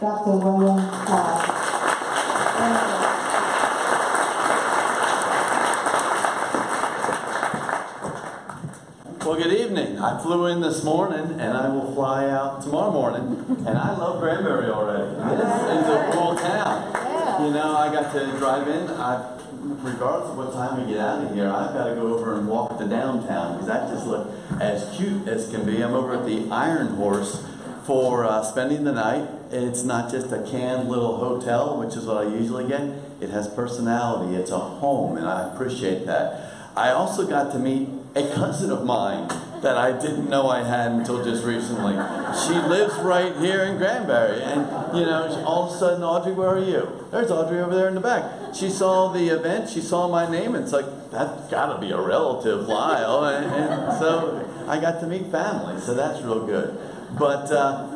Dr. William. Well, good evening. I flew in this morning and I will fly out tomorrow morning. And I love Granbury already. This is a cool town. You know, I got to drive in. I, regardless of what time we get out of here, I've got to go over and walk to downtown because that just look as cute as can be. I'm over at the Iron Horse for uh, spending the night. It's not just a canned little hotel, which is what I usually get. It has personality. It's a home, and I appreciate that. I also got to meet a cousin of mine that I didn't know I had until just recently. She lives right here in Granbury, and you know, all of a sudden, Audrey, where are you? There's Audrey over there in the back. She saw the event, she saw my name, and it's like that's got to be a relative, Lile, and, and, so I got to meet family, so that's real good. But. Uh,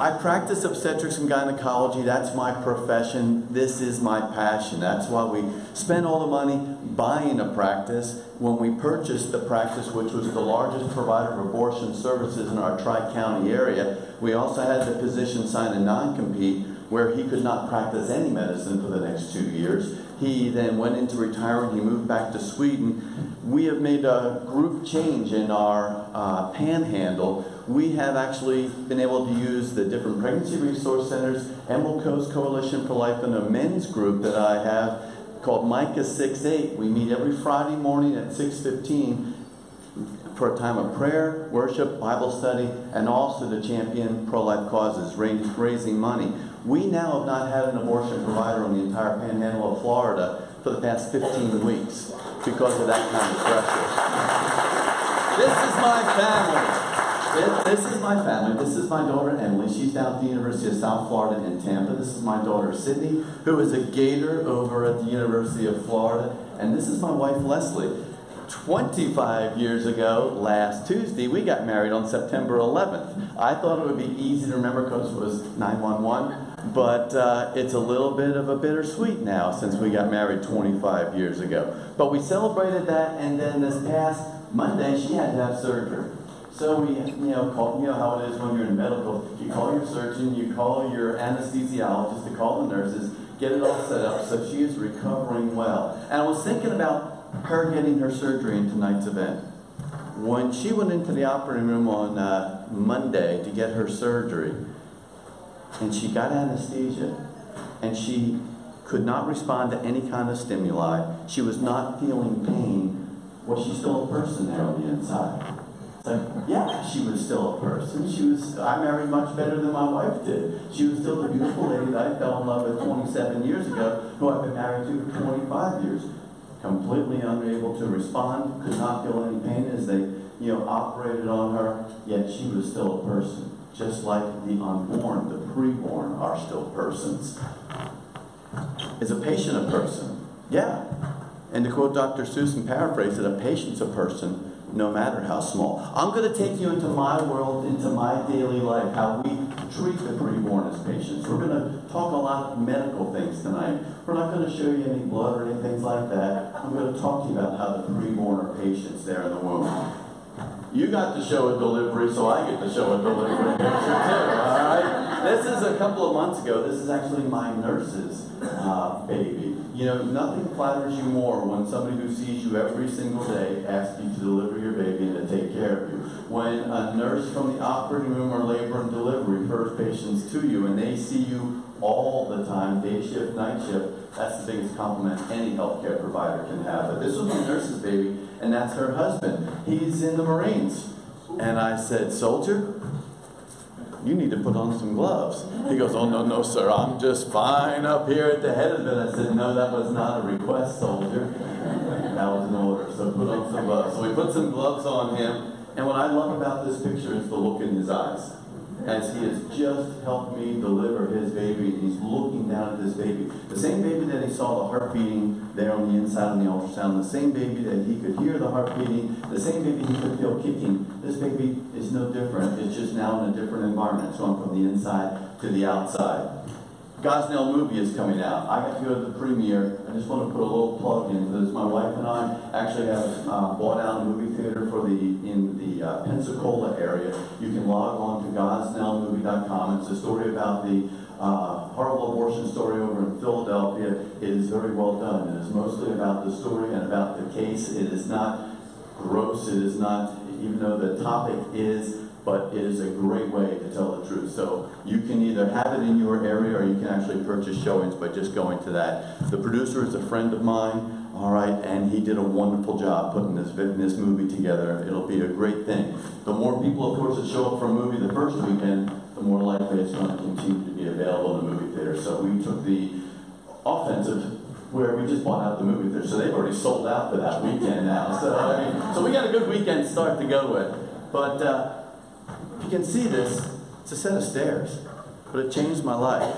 I practice obstetrics and gynecology. That's my profession. This is my passion. That's why we spend all the money buying a practice. When we purchased the practice, which was the largest provider of abortion services in our Tri County area, we also had the physician sign a non compete where he could not practice any medicine for the next two years. He then went into retirement. He moved back to Sweden. We have made a group change in our uh, panhandle we have actually been able to use the different pregnancy resource centers, Emerald Coast Coalition for Life, and a men's group that I have called Micah 6-8. We meet every Friday morning at 6.15 for a time of prayer, worship, Bible study, and also to champion pro-life causes, raising money. We now have not had an abortion provider on the entire panhandle of Florida for the past 15 weeks because of that kind of pressure. This is my family. This, this, is my family. This is my daughter Emily. She's down at the University of South Florida in Tampa. This is my daughter Sydney, who is a Gator over at the University of Florida. And this is my wife Leslie. 25 years ago, last Tuesday, we got married on September 11th. I thought it would be easy to remember because it was 911, but uh, it's a little bit of a bittersweet now since we got married 25 years ago. But we celebrated that, and then this past Monday, she had to have surgery. So we, you know, call, you know how it is when you're in medical. You call your surgeon, you call your anesthesiologist, to call the nurses, get it all set up. So she is recovering well. And I was thinking about her getting her surgery in tonight's event. When she went into the operating room on uh, Monday to get her surgery, and she got anesthesia, and she could not respond to any kind of stimuli, she was not feeling pain, was she still a person there on the inside? Yeah, she was still a person. She was, I married much better than my wife did. She was still the beautiful lady that I fell in love with 27 years ago, who I've been married to for 25 years. Completely unable to respond, could not feel any pain as they, you know, operated on her, yet she was still a person. Just like the unborn, the preborn are still persons. Is a patient a person? Yeah. And to quote Dr. Seuss and paraphrase it, a patient's a person no matter how small. I'm going to take you into my world, into my daily life, how we treat the preborn as patients. We're going to talk a lot of medical things tonight. We're not going to show you any blood or anything like that. I'm going to talk to you about how the preborn are patients there in the womb. You got to show a delivery, so I get to show a delivery picture too. All right. This is a couple of months ago. This is actually my nurse's uh, baby. You know, nothing flatters you more when somebody who sees you every single day asks you to deliver your baby and to take care of you. When a nurse from the operating room or labor and delivery refers patients to you and they see you all the time, day shift, night shift, that's the biggest compliment any healthcare provider can have. But this was my nurse's baby, and that's her husband. He's in the Marines. And I said, Soldier, you need to put on some gloves. He goes, oh, no, no, sir, I'm just fine up here at the head of it. I said, no, that was not a request, soldier. That was an order, so put on some gloves. So we put some gloves on him, and what I love about this picture is the look in his eyes as he has just helped me deliver his baby, and he's looking down at this baby. The same baby that he saw the heart beating there on the inside on the ultrasound, the same baby that he could hear the heart beating, the same baby he could feel kicking. This baby is no different. It's just now in a different environment. So I'm from the inside to the outside. Gosnell movie is coming out. I got to go to the premiere. I just want to put a little plug in because my wife and I actually have uh, bought out a movie theater for the in the uh, Pensacola area. You can log on to gosnellmovie.com. It's a story about the uh, horrible abortion story over in Philadelphia. It is very well done. It is mostly about the story and about the case. It is not gross. It is not, even though the topic is but it is a great way to tell the truth. So you can either have it in your area or you can actually purchase showings by just going to that. The producer is a friend of mine, all right, and he did a wonderful job putting this, this movie together. It'll be a great thing. The more people, of course, that show up for a movie the first weekend, the more likely it's going to continue to be available in the movie theater. So we took the offensive where we just bought out the movie theater. So they've already sold out for that weekend now. So, I mean, so we got a good weekend start to go with. But uh, you can see this, it's a set of stairs, but it changed my life.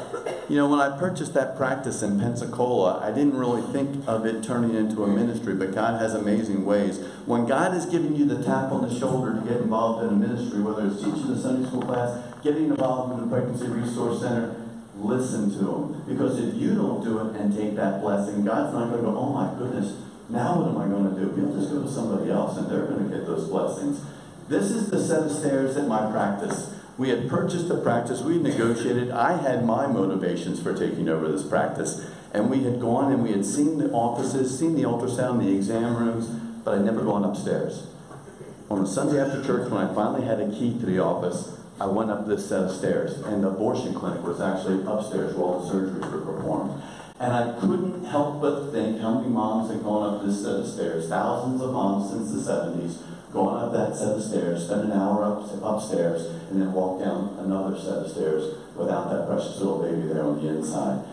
You know, when I purchased that practice in Pensacola, I didn't really think of it turning into a ministry, but God has amazing ways. When God is giving you the tap on the shoulder to get involved in a ministry, whether it's teaching a Sunday school class, getting involved in the Pregnancy Resource Center, listen to Him. Because if you don't do it and take that blessing, God's not going to go, oh my goodness, now what am I going to do? He'll just go to somebody else and they're going to get those blessings. This is the set of stairs at my practice. We had purchased the practice, we had negotiated, I had my motivations for taking over this practice. And we had gone and we had seen the offices, seen the ultrasound, the exam rooms, but I'd never gone upstairs. On a Sunday after church, when I finally had a key to the office, I went up this set of stairs, and the abortion clinic was actually upstairs where all the surgeries were performed. And I couldn't help but think how many moms had gone up this set of stairs, thousands of moms since the 70s, going up that set of stairs, spend an hour up, upstairs, and then walk down another set of stairs without that precious little baby there on the inside.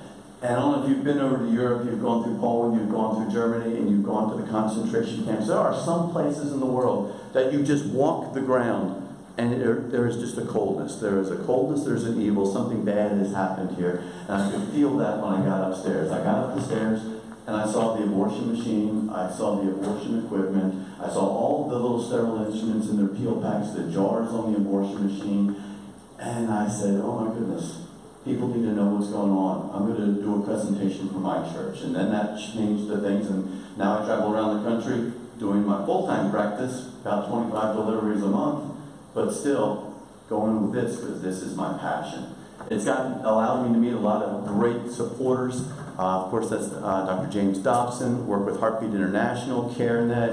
And I don't know if you've been over to Europe, you've gone through Poland, you've gone through Germany, and you've gone to the concentration camps. There are some places in the world that you just walk the ground and there, there is just a coldness. There is a coldness, there's an evil, something bad has happened here. And I could feel that when I got upstairs. I got up the stairs, and I saw the abortion machine, I saw the abortion equipment, I saw all the little sterile instruments in their peel packs, the jars on the abortion machine, and I said, oh my goodness, people need to know what's going on. I'm going to do a presentation for my church. And then that changed the things, and now I travel around the country doing my full-time practice, about 25 deliveries a month, but still going with this because this is my passion. It's gotten allowed me to meet a lot of great supporters uh, of course, that's uh, Dr. James Dobson, work with Heartbeat International, CareNet,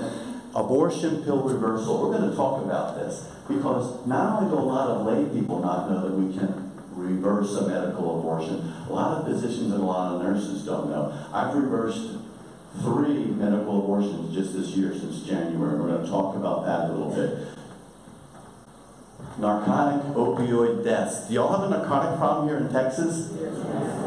abortion pill reversal. We're going to talk about this because not only do a lot of lay people not know that we can reverse a medical abortion, a lot of physicians and a lot of nurses don't know. I've reversed three medical abortions just this year since January. We're going to talk about that a little bit narcotic opioid deaths. Do y'all have a narcotic problem here in Texas?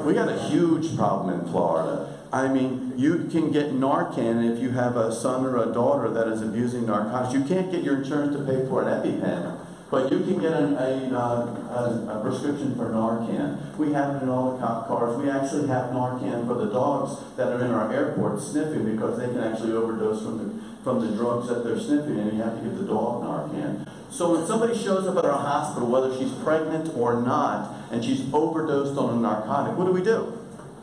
We got a huge problem in Florida. I mean, you can get Narcan if you have a son or a daughter that is abusing narcotics. You can't get your insurance to pay for an EpiPen, but you can get an, a, uh, a, a, prescription for Narcan. We have it in all the cop cars. We actually have Narcan for the dogs that are in our airport sniffing because they can actually overdose from the, from the drugs that they're sniffing, and you have to give the dog Narcan. So when somebody shows up at our hospital, whether she's pregnant or not, and she's overdosed on a narcotic, what do we do?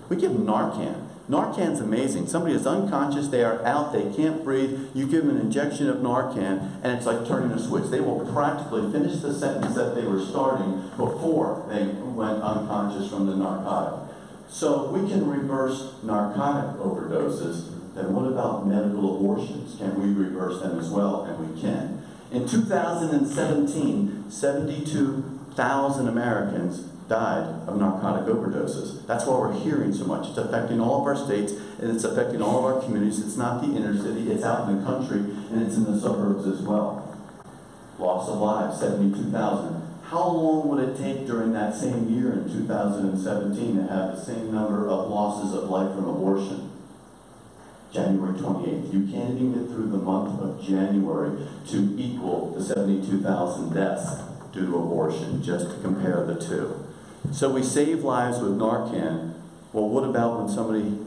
We give Narcan. Narcan's amazing. Somebody is unconscious, they are out, they can't breathe. You give them an injection of Narcan, and it's like turning a switch. They will practically finish the sentence that they were starting before they went unconscious from the narcotic. So we can reverse narcotic overdoses. Then what about medical abortions? Can we reverse them as well? And we can. In 2017, 72,000 Americans died of narcotic overdoses. That's why we're hearing so much. It's affecting all of our states and it's affecting all of our communities. It's not the inner city, it's out in the country and it's in the suburbs as well. Loss of lives, 72,000. How long would it take during that same year in 2017 to have the same number of losses of life from abortion? January 28th. You can't even get through the month of January to equal the 72,000 deaths due to abortion, just to compare the two. So we save lives with Narcan. Well, what about when somebody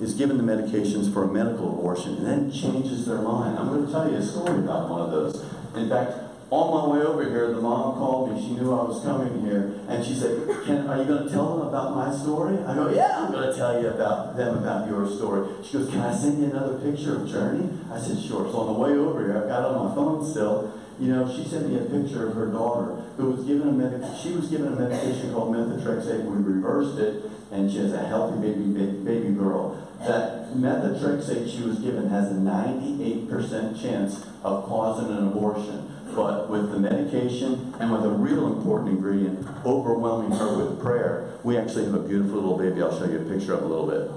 is given the medications for a medical abortion and then changes their mind? I'm going to tell you a story about one of those. In fact, On my way over here, the mom called me. She knew I was coming here, and she said, Ken, are you going to tell them about my story? I go, Yeah, I'm going to tell you about them about your story. She goes, Can I send you another picture of Journey? I said, Sure. So on the way over here, I've got on my phone still. You know, she sent me a picture of her daughter who was given a medic. She was given a medication called methotrexate. We reversed it, and she has a healthy baby baby, baby girl. That methotrexate she was given has a 98% chance of causing an abortion. But with the medication and with a real important ingredient, overwhelming her with prayer, we actually have a beautiful little baby. I'll show you a picture of a little bit.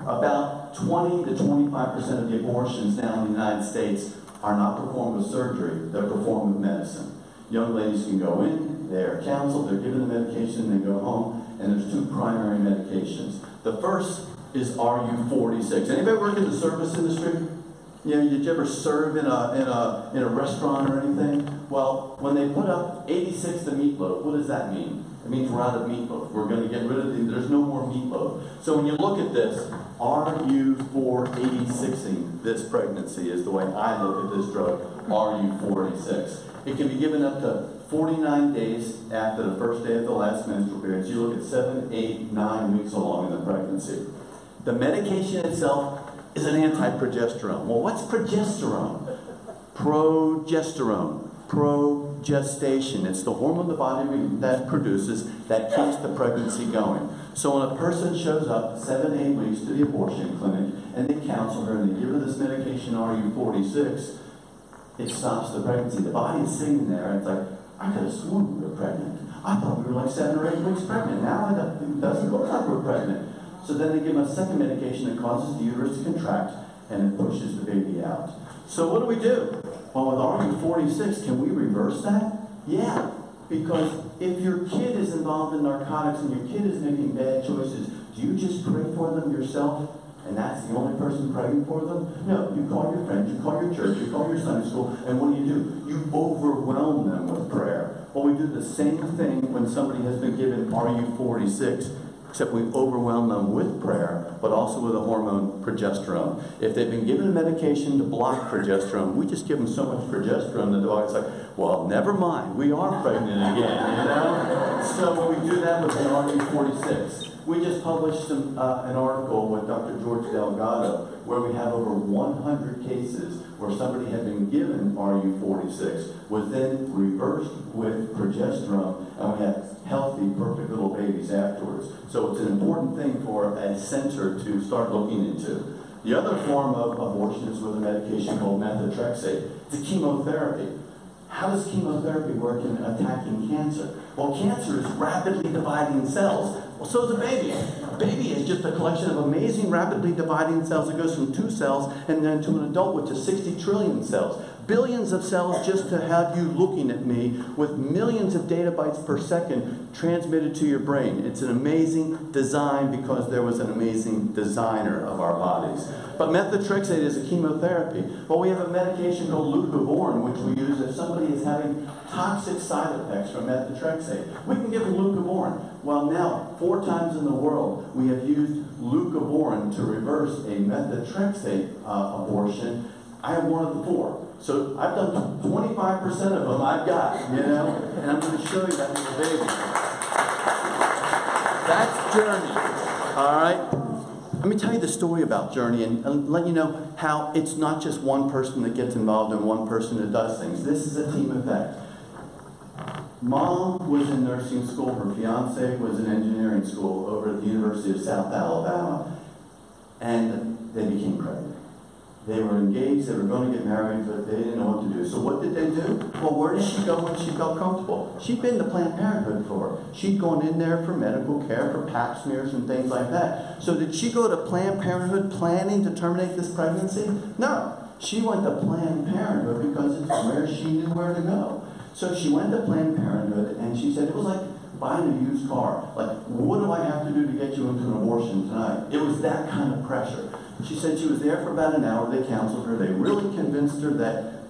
About 20 to 25% of the abortions now in the United States are not performed with surgery, they're performed with medicine. Young ladies can go in, they are counseled, they're given the medication, they go home, and there's two primary medications. The first is RU486. Anybody work in the service industry? You know, did you ever serve in a, in a, in a restaurant or anything? Well, when they put up 86 the meatloaf, what does that mean? It means we're out of meatloaf. We're going to get rid of the, there's no more meatloaf. So when you look at this, RU486ing this pregnancy is the way I look at this drug, Are RU486. It can be given up to 49 days after the first day of the last menstrual period. So you look at seven, eight, nine weeks along in the pregnancy. The medication itself is an anti-progesterone. Well, what's progesterone? Progesterone. Progestation. It's the hormone the body that produces that keeps the pregnancy going. So when a person shows up seven, eight weeks to the abortion clinic and they counsel her and they give her this medication RU486, it stops the pregnancy. The body is sitting there and it's like, I could have sworn we were pregnant. I thought we were like seven or eight weeks pregnant. Now it doesn't look like we're pregnant. So then they give them a second medication that causes the uterus to contract and it pushes the baby out. So what do we do? Well, with RU486, can we reverse that? Yeah, because if your kid is involved in narcotics and your kid is making bad choices, do you just pray for them yourself? And that's the only person praying for them? No, you call your friends, you call your church, you call your Sunday school, and what do you do? You overwhelm them with prayer. Well, we do the same thing when somebody has been given RU486 except we overwhelm them with prayer, but also with a hormone, progesterone. If they've been given a medication to block progesterone, we just give them so much progesterone that the body's like, well, never mind, we are pregnant again, you know? So we do that with an RU486. We just published some, uh, an article with Dr. George Delgado where we have over 100 cases where somebody had been given RU486, was then reversed with progesterone, and we had healthy, perfect little babies afterwards. So it's an important thing for a center to start looking into. The other form of abortion is with a medication called methotrexate. It's a chemotherapy. How does chemotherapy work in attacking cancer? Well, cancer is rapidly dividing cells. Well, so is a baby. A baby is just a collection of amazing, rapidly dividing cells that goes from two cells and then to an adult, which is 60 trillion cells. Billions of cells just to have you looking at me with millions of data bytes per second transmitted to your brain. It's an amazing design because there was an amazing designer of our bodies. But methotrexate is a chemotherapy. Well, we have a medication called leucovorin, which we use if somebody is having toxic side effects from methotrexate. We can give leucovorin. Well, now, four times in the world, we have used leucovorin to reverse a methotrexate uh, abortion. I have one of the four. So I've done 25% of them I've got, you know, and I'm going to show you that little baby. That's Journey, all right? Let me tell you the story about Journey and, and let you know how it's not just one person that gets involved and one person that does things. This is a team effect. Mom was in nursing school. Her fiance was in engineering school over at the University of South Alabama. And they became pregnant. They were engaged, they were going to get married, but they didn't know what to do. So what did they do? Well, where did she go when she felt comfortable? She'd been to Planned Parenthood for. She'd gone in there for medical care, for pap smears and things like that. So did she go to Planned Parenthood planning to terminate this pregnancy? No. She went to Planned Parenthood because it's where she knew where to go. So she went to Planned Parenthood and she said it was like buying a used car. Like, what do I have to do to get you into an abortion tonight? It was that kind of pressure. She said she was there for about an hour. They counseled her. They really convinced her that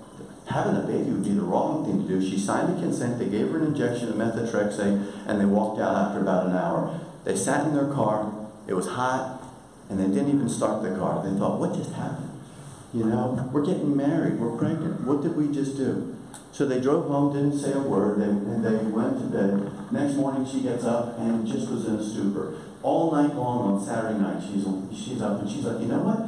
having a baby would be the wrong thing to do. She signed the consent. They gave her an injection of methotrexate, and they walked out after about an hour. They sat in their car. It was hot, and they didn't even start the car. They thought, what just happened? You know, we're getting married, we're pregnant. What did we just do? So they drove home, didn't say a word, they, and they went to bed. Next morning, she gets up and just was in a stupor. All night long on Saturday night, she's, she's up and she's like, you know what?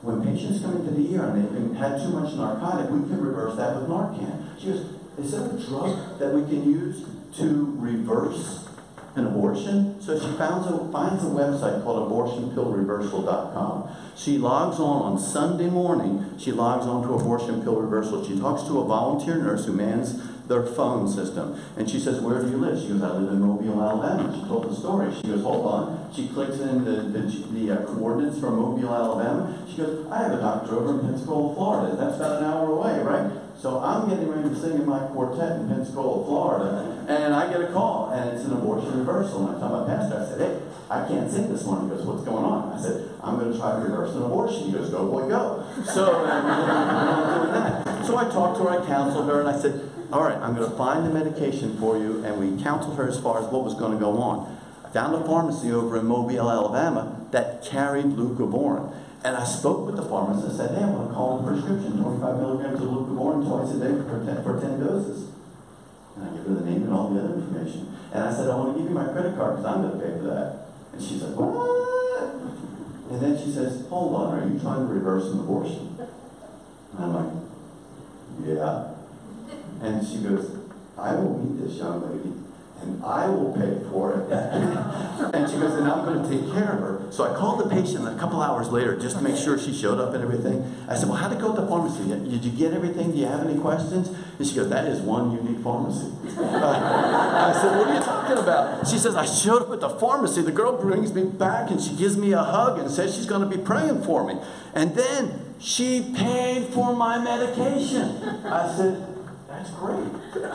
When patients come into the ER and they've been, had too much narcotic, we can reverse that with Narcan. She goes, is there a drug that we can use to reverse an abortion? So she finds a, finds a website called abortionpillreversal.com. She logs on on Sunday morning, she logs on to Abortion Pill Reversal. She talks to a volunteer nurse who mans their phone system. And she says, where do you live? She goes, I live in Mobile, Alabama. She told the story. She goes, hold on. She clicks in the, the, the uh, coordinates from Mobile, Alabama. She goes, I have a doctor over in Pensacola, Florida. That's about an hour away, right? So I'm getting ready to sing in my quartet in Pensacola, Florida, and I get a call, and it's an abortion reversal. And I tell my pastor, I said, hey, I can't sing this morning. He goes, what's going on? I said, I'm going to try to reverse an abortion. He goes, go, boy, go. So, I'm doing that. So I talked to her, I counseled her, and I said, all right, I'm going to find the medication for you, and we counseled her as far as what was going to go on. I found a pharmacy over in Mobile, Alabama, that carried leucovorin. And I spoke with the pharmacist and said, hey, I want to call in a prescription, 25 milligrams of leucovorin twice a day for 10, for 10 doses. And I give her the name and all the other information. And I said, I want to give you my credit card because I'm going to pay for that. And she's like, what? And then she says, hold on, are you trying to reverse an abortion? And I'm like, yeah. And she goes, I will meet this young lady and I will pay for it. and she goes, and I'm going to take care of her. So I called the patient a couple hours later just to make sure she showed up and everything. I said, well, how'd it go at the pharmacy? Did you get everything? Do you have any questions? And she goes, that is one unique pharmacy. I said, what are you talking about? She says, I showed up at the pharmacy. The girl brings me back and she gives me a hug and says she's going to be praying for me. And then she paid for my medication. I said, that's great.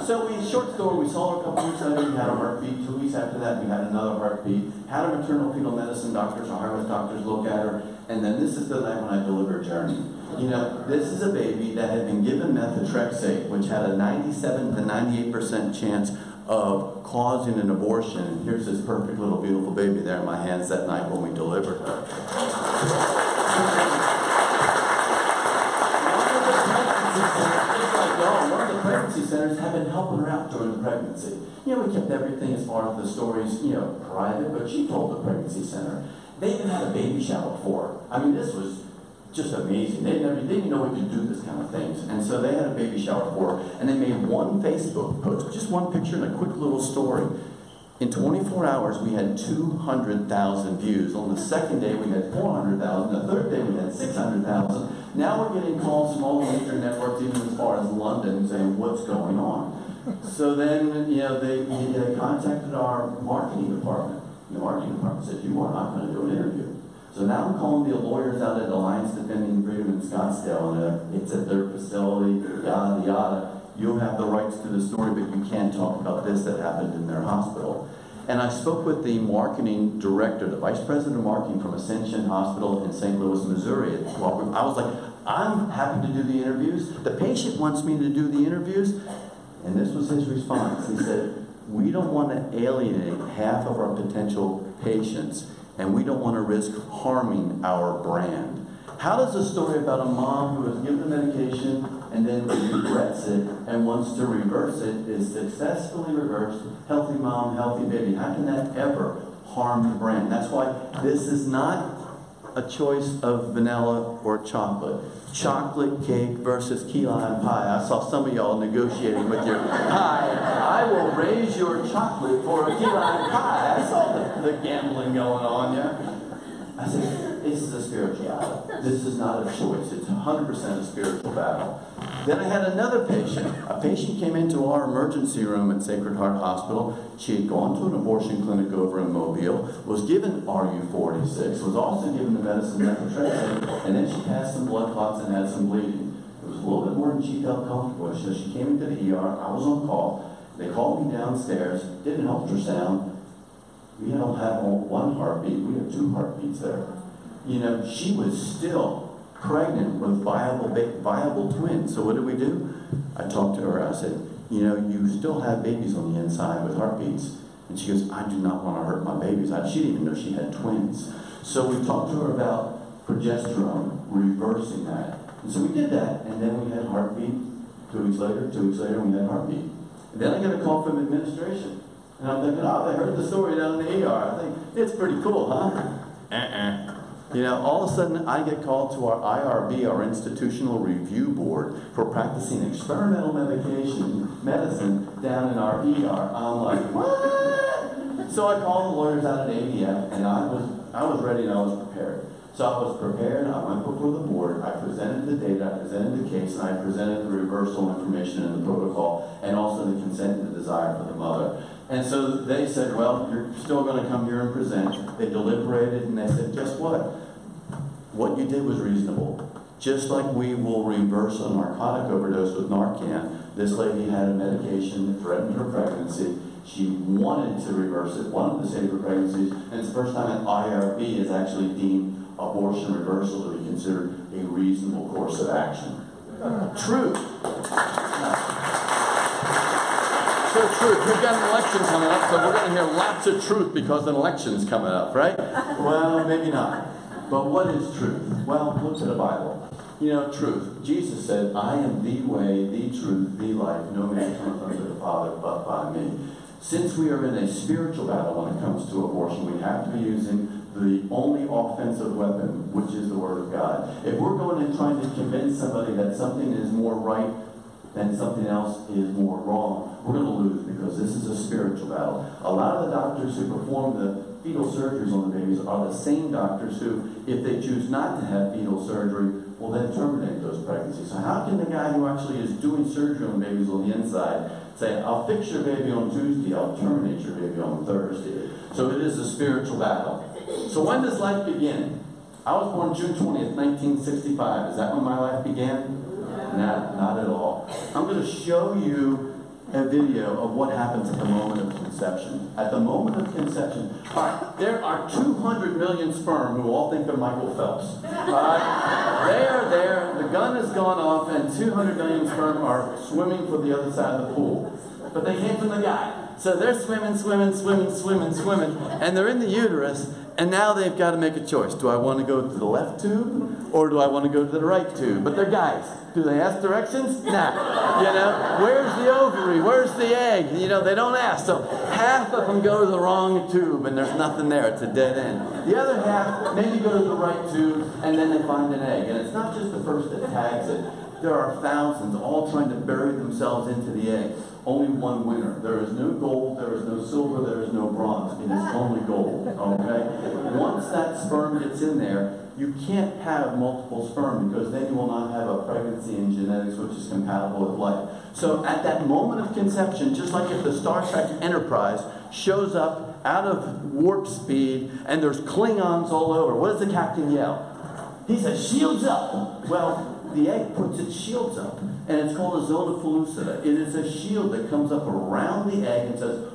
So we, short story, we saw her a couple weeks later, we had a heartbeat. Two weeks after that, we had another heartbeat. Had a maternal fetal medicine doctors, our high-risk doctors look at her. And then this is the night when I delivered Journey. You know, this is a baby that had been given methotrexate, which had a 97 to 98% chance of causing an abortion. And here's this perfect little beautiful baby there in my hands that night when we delivered her. one of the pregnancy centers have been helping her out during the pregnancy. You know, we kept everything as far as the stories, you know, private, but she told the pregnancy center. They even had a baby shower for her. I mean, this was just amazing. They they didn't even know we could do this kind of things. And so they had a baby shower for her, and they made one Facebook post, just one picture and a quick little story. In 24 hours, we had 200,000 views. On the second day, we had 400,000. The third day, we had 600,000. Now we're getting calls from all the major networks, even as far as London, saying, what's going on? So then, you know, they, they contacted our marketing department. The marketing department said, you are not going to do an interview. So now I'm calling the lawyers out at Alliance Defending Freedom in Scottsdale, and it's at their facility, yada, yada. You'll have the rights to the story, but you can't talk about this that happened in their hospital. And I spoke with the marketing director, the vice president of marketing from Ascension Hospital in St. Louis, Missouri. I was like, I'm happy to do the interviews. The patient wants me to do the interviews. And this was his response. He said, We don't want to alienate half of our potential patients, and we don't want to risk harming our brand. How does a story about a mom who has given the medication and then regrets it and wants to reverse it is successfully reversed? Healthy mom, healthy baby. How can that ever harm the brand? That's why this is not a choice of vanilla or chocolate. Chocolate cake versus key lime pie. I saw some of y'all negotiating with your pie. I will raise your chocolate for a key lime pie. I saw the, the gambling going on, yeah. I said, a spiritual battle. This is not a choice. It's 100% a spiritual battle. Then I had another patient. A patient came into our emergency room at Sacred Heart Hospital. She had gone to an abortion clinic over in Mobile, was given RU486, was also given the medicine methotrexate, and then she had some blood clots and had some bleeding. It was a little bit more than she felt comfortable with. So she came into the ER. I was on call. They called me downstairs, did an ultrasound, we don't have one heartbeat, we have two heartbeats there. You know, she was still pregnant with viable, viable twins. So what did we do? I talked to her, I said, you know, you still have babies on the inside with heartbeats. And she goes, I do not want to hurt my babies. I, she didn't even know she had twins. So we talked to her about progesterone, reversing that. And so we did that, and then we had heartbeat. Two weeks later, two weeks later, we had heartbeat. And then I get a call from administration. And I'm thinking, oh, they heard the story down in the ER. I think, it's pretty cool, huh? Uh-uh. You know, all of a sudden, I get called to our IRB, our Institutional Review Board, for practicing experimental medication, medicine down in our ER. I'm like, what? So I called the lawyers out at ADF, and I was, I was ready and I was prepared. So I was prepared, I went before the board, I presented the data, I presented the case, and I presented the reversal information in the protocol, and also the consent and the desire for the mother. And so they said, well, you're still going to come here and present. They deliberated, and they said, guess what? What you did was reasonable. Just like we will reverse a narcotic overdose with Narcan, this lady had a medication that threatened her pregnancy. She wanted to reverse it, wanted to save her pregnancies, and it's the first time an IRB has actually deemed abortion reversal to be considered a reasonable course of action. Truth. So truth. We've got an election coming up, so we're going to hear lots of truth because an election's coming up, right? Well, maybe not. But what is truth? Well, look to the Bible. You know, truth. Jesus said, I am the way, the truth, the life. No man comes unto the Father but by me. Since we are in a spiritual battle when it comes to abortion, we have to be using the only offensive weapon, which is the Word of God. If we're going and trying to convince somebody that something is more right than something else is more wrong, we're going to lose because this is a spiritual battle. A lot of the doctors who perform the fetal surgeries on the babies are the same doctors who, if they choose not to have fetal surgery, will then terminate those pregnancies. So how can the guy who actually is doing surgery on babies on the inside say, I'll fix your baby on Tuesday, I'll terminate your baby on Thursday? So it is a spiritual battle. So when does life begin? I was born June 20th, 1965. Is that when my life began? Not, at all. I'm going to show you a video of what happens at the moment of conception. At the moment of conception, all right, there are 200 million sperm who all think they're Michael Phelps. They are there, the gun has gone off, and 200 million sperm are swimming for the other side of the pool. But they came from the guy. So they're swimming, swimming, swimming, swimming, swimming, and they're in the uterus, and now they've got to make a choice. Do I want to go to the left tube, or do I want to go to the right tube? But they're guys. Do they ask directions? Nah. You know, where's the ovary? Where's the egg? You know, they don't ask. So half of them go to the wrong tube, and there's nothing there. It's a dead end. The other half maybe go to the right tube, and then they find an egg. And it's not just the first that tags it. There are thousands all trying to bury themselves into the egg only one winner. There is no gold, there is no silver, there is no bronze. It is ah. only gold. Okay? Once that sperm gets in there, you can't have multiple sperm because then you will not have a pregnancy in genetics which is compatible with life. So at that moment of conception, just like if the Star Trek Enterprise shows up out of warp speed and there's Klingons all over, what does the captain yell? He says, shields up! Well, the egg puts its shields up, and it's called a zona pellucida. It is a shield that comes up around the egg and says,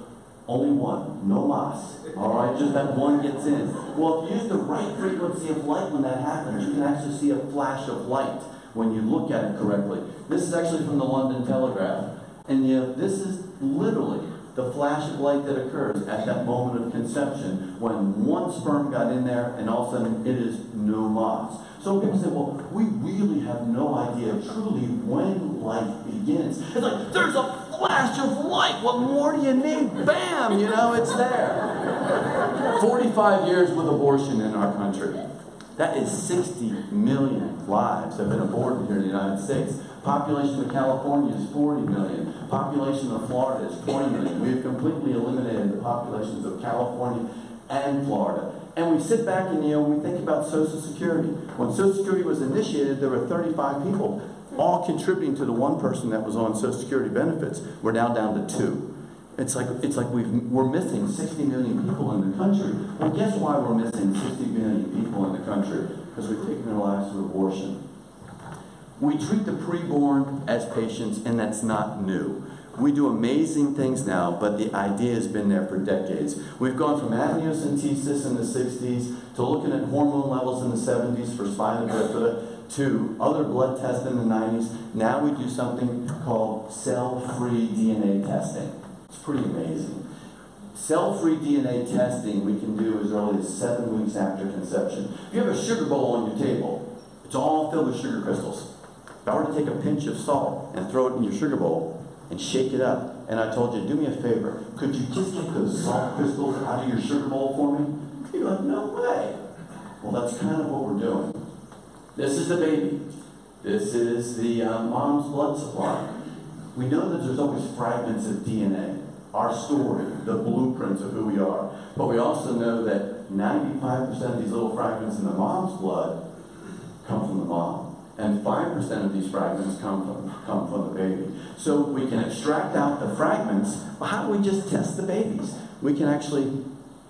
only one, no mas. All right, just that one gets in. Well, if you use the right frequency of light when that happens, you can actually see a flash of light when you look at it correctly. This is actually from the London Telegraph. And you know, this is literally the flash of light that occurs at that moment of conception when one sperm got in there and all of a sudden it is no mas. So people say, well, we really have no idea truly when life begins. It's like, there's a flash of light. What more do you need? Bam! You know, it's there. 45 years with abortion in our country. That is 60 million lives have been aborted here in the United States. Population of California is 40 million. Population of Florida is 20 million. We have completely eliminated the populations of California and Florida. And we sit back and you know we think about Social Security. When Social Security was initiated, there were 35 people, all contributing to the one person that was on Social Security benefits. We're now down to two. It's like it's like we we're missing 60 million people in the country. Well, guess why we're missing 60 million people in the country? Because we've taken their lives through abortion. We treat the preborn as patients, and that's not new. We do amazing things now, but the idea has been there for decades. We've gone from amniocentesis in the 60s to looking at hormone levels in the 70s for spina bifida to other blood tests in the 90s. Now we do something called cell-free DNA testing. It's pretty amazing. Cell-free DNA testing we can do as early as seven weeks after conception. If you have a sugar bowl on your table, it's all filled with sugar crystals. If I were to take a pinch of salt and throw it in your sugar bowl and shake it up, and I told you, do me a favor, could you just get those salt crystals out of your sugar bowl for me? You're like, no way. Well, that's kind of what we're doing. This is the baby. This is the uh, mom's blood supply. We know that there's always fragments of DNA, our story, the blueprints of who we are. But we also know that 95% of these little fragments in the mom's blood come from the mom. And 5% of these fragments come from, come from the baby. So we can extract out the fragments. Well, how do we just test the babies? We can actually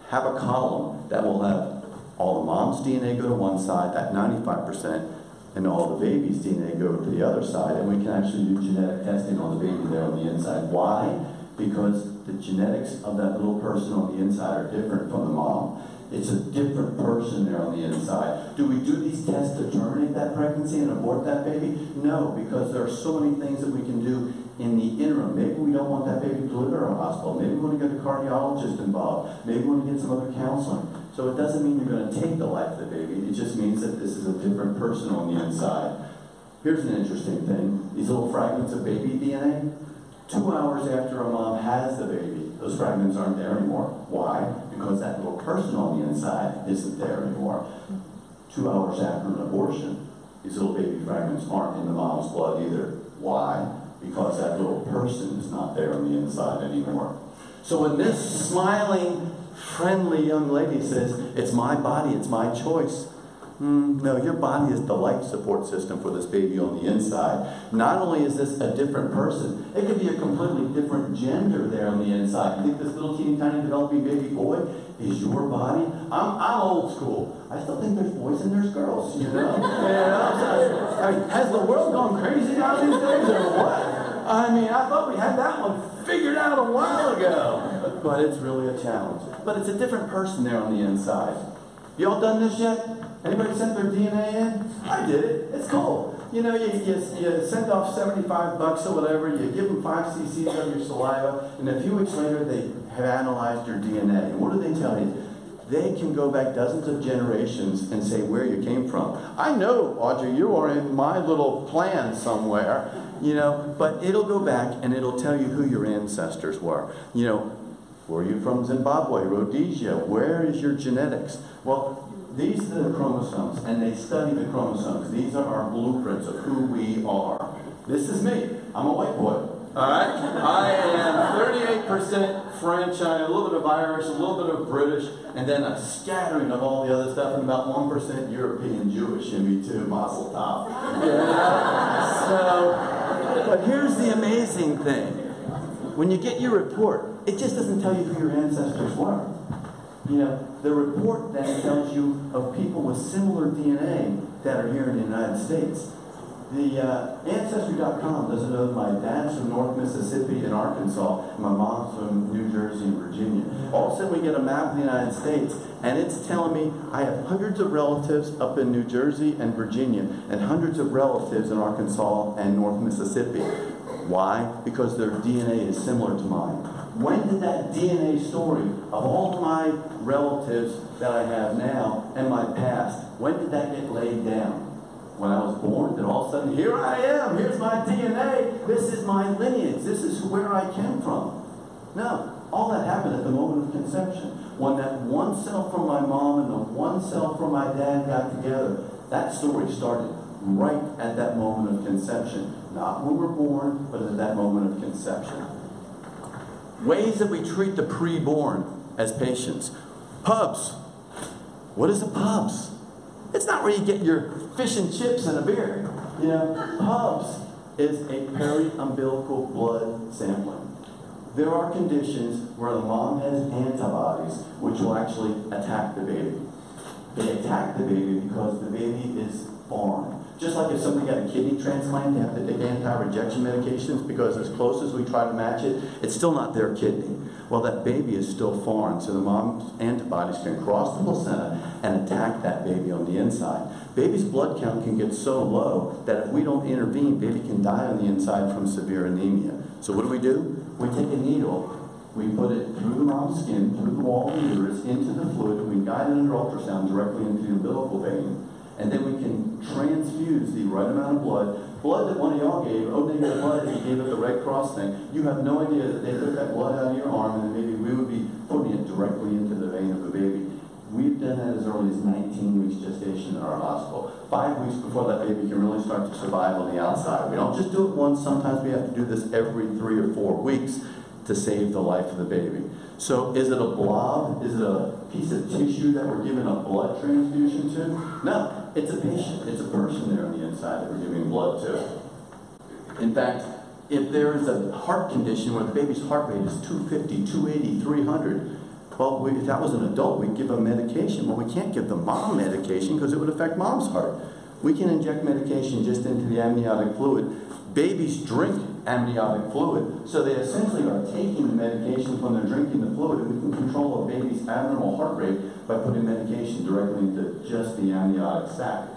have a column that will have all the mom's DNA go to one side, that 95%, and all the baby's DNA go to the other side, and we can actually do genetic testing on the baby there on the inside. Why? Because the genetics of that little person on the inside are different from the mom. It's a different person there on the inside. Do we do these tests to terminate that pregnancy and abort that baby? No, because there are so many things that we can do in the interim. Maybe we don't want that baby to delivered in a hospital. Maybe we want to get a cardiologist involved. Maybe we want to get some other counseling. So it doesn't mean you're going to take the life of the baby. It just means that this is a different person on the inside. Here's an interesting thing. These little fragments of baby DNA, two hours after a mom has the baby, those fragments aren't there anymore. Why? Because that little person on the inside isn't there anymore. Two hours after an abortion, these little baby fragments aren't in the mom's blood either. Why? Because that little person is not there on the inside anymore. So when this smiling, friendly young lady says, It's my body, it's my choice. Mm, no, your body is the life support system for this baby on the inside. Not only is this a different person, it could be a completely different gender there on the inside. You think this little teeny tiny developing baby boy is your body? I'm, I'm old school. I still think there's boys and there's girls, you know? you know? I mean, has the world gone crazy now these days or what? I mean, I thought we had that one figured out a while ago. But it's really a challenge. But it's a different person there on the inside. Y'all done this yet? Anybody sent their DNA in? I did it. It's cool. You know, you, you, you send off 75 bucks or whatever, you give them 5 cc's of your saliva, and a few weeks later they have analyzed your DNA. And what do they tell you? They can go back dozens of generations and say where you came from. I know, Audrey, you are in my little plan somewhere, you know, but it'll go back and it'll tell you who your ancestors were. You know, were you from Zimbabwe, Rhodesia? Where is your genetics? Well, these are the chromosomes, and they study the chromosomes. These are our blueprints of who we are. This is me. I'm a white boy. All right? I am 38% French, I a little bit of Irish, a little bit of British, and then a scattering of all the other stuff, and about 1% European Jewish in me too, Mazel tov. Yeah. So, but here's the amazing thing. When you get your report, it just doesn't tell you who your ancestors were. You know, the report then tells you of people with similar DNA that are here in the United States. The uh, Ancestry.com doesn't know that my dad's from North Mississippi and Arkansas, and my mom's from New Jersey and Virginia. All of a sudden, we get a map of the United States, and it's telling me I have hundreds of relatives up in New Jersey and Virginia, and hundreds of relatives in Arkansas and North Mississippi. Why? Because their DNA is similar to mine. When did that DNA story of all my relatives that I have now and my past, when did that get laid down? When I was born, then all of a sudden, here I am, here's my DNA, this is my lineage, this is where I came from. No, all that happened at the moment of conception. When that one cell from my mom and the one cell from my dad got together, that story started right at that moment of conception. Not when we're born, but at that moment of conception. Ways that we treat the preborn as patients. Pubs. What is a pubs? It's not where you get your fish and chips and a beer. You know, pubs is a peri-umbilical blood sampling. There are conditions where the mom has antibodies which will actually attack the baby. They attack the baby because the baby is foreign. Just like if somebody got a kidney transplant, they have to take anti-rejection medications because as close as we try to match it, it's still not their kidney. Well, that baby is still foreign, so the mom's antibodies can cross the placenta and attack that baby on the inside. Baby's blood count can get so low that if we don't intervene, baby can die on the inside from severe anemia. So what do we do? We take a needle, we put it through the mom's skin, through the wall of the uterus, into the fluid, and we guide it under ultrasound directly into the umbilical vein. And then we can transfuse the right amount of blood. Blood that one of y'all gave, oh, O negative blood, you gave it the Red Cross thing, you have no idea that they took that blood out of your arm and maybe we would be putting it directly into the vein of the baby. We've done that as early as 19 weeks gestation in our hospital. Five weeks before that baby can really start to survive on the outside. We don't just do it once, sometimes we have to do this every three or four weeks to save the life of the baby. So is it a blob? Is it a piece of tissue that we're giving a blood transfusion to? No, it's a patient. It's a person there on the inside that we're giving blood to. In fact, if there is a heart condition where the baby's heart rate is 250, 280, 300, well, we, if that was an adult, we'd give them medication. Well, we can't give the mom medication because it would affect mom's heart. We can inject medication just into the amniotic fluid. Babies drink amniotic fluid, so they essentially are taking the medications when they're drinking the fluid, we can control a baby's abnormal heart rate by putting medication directly into just the amniotic sac.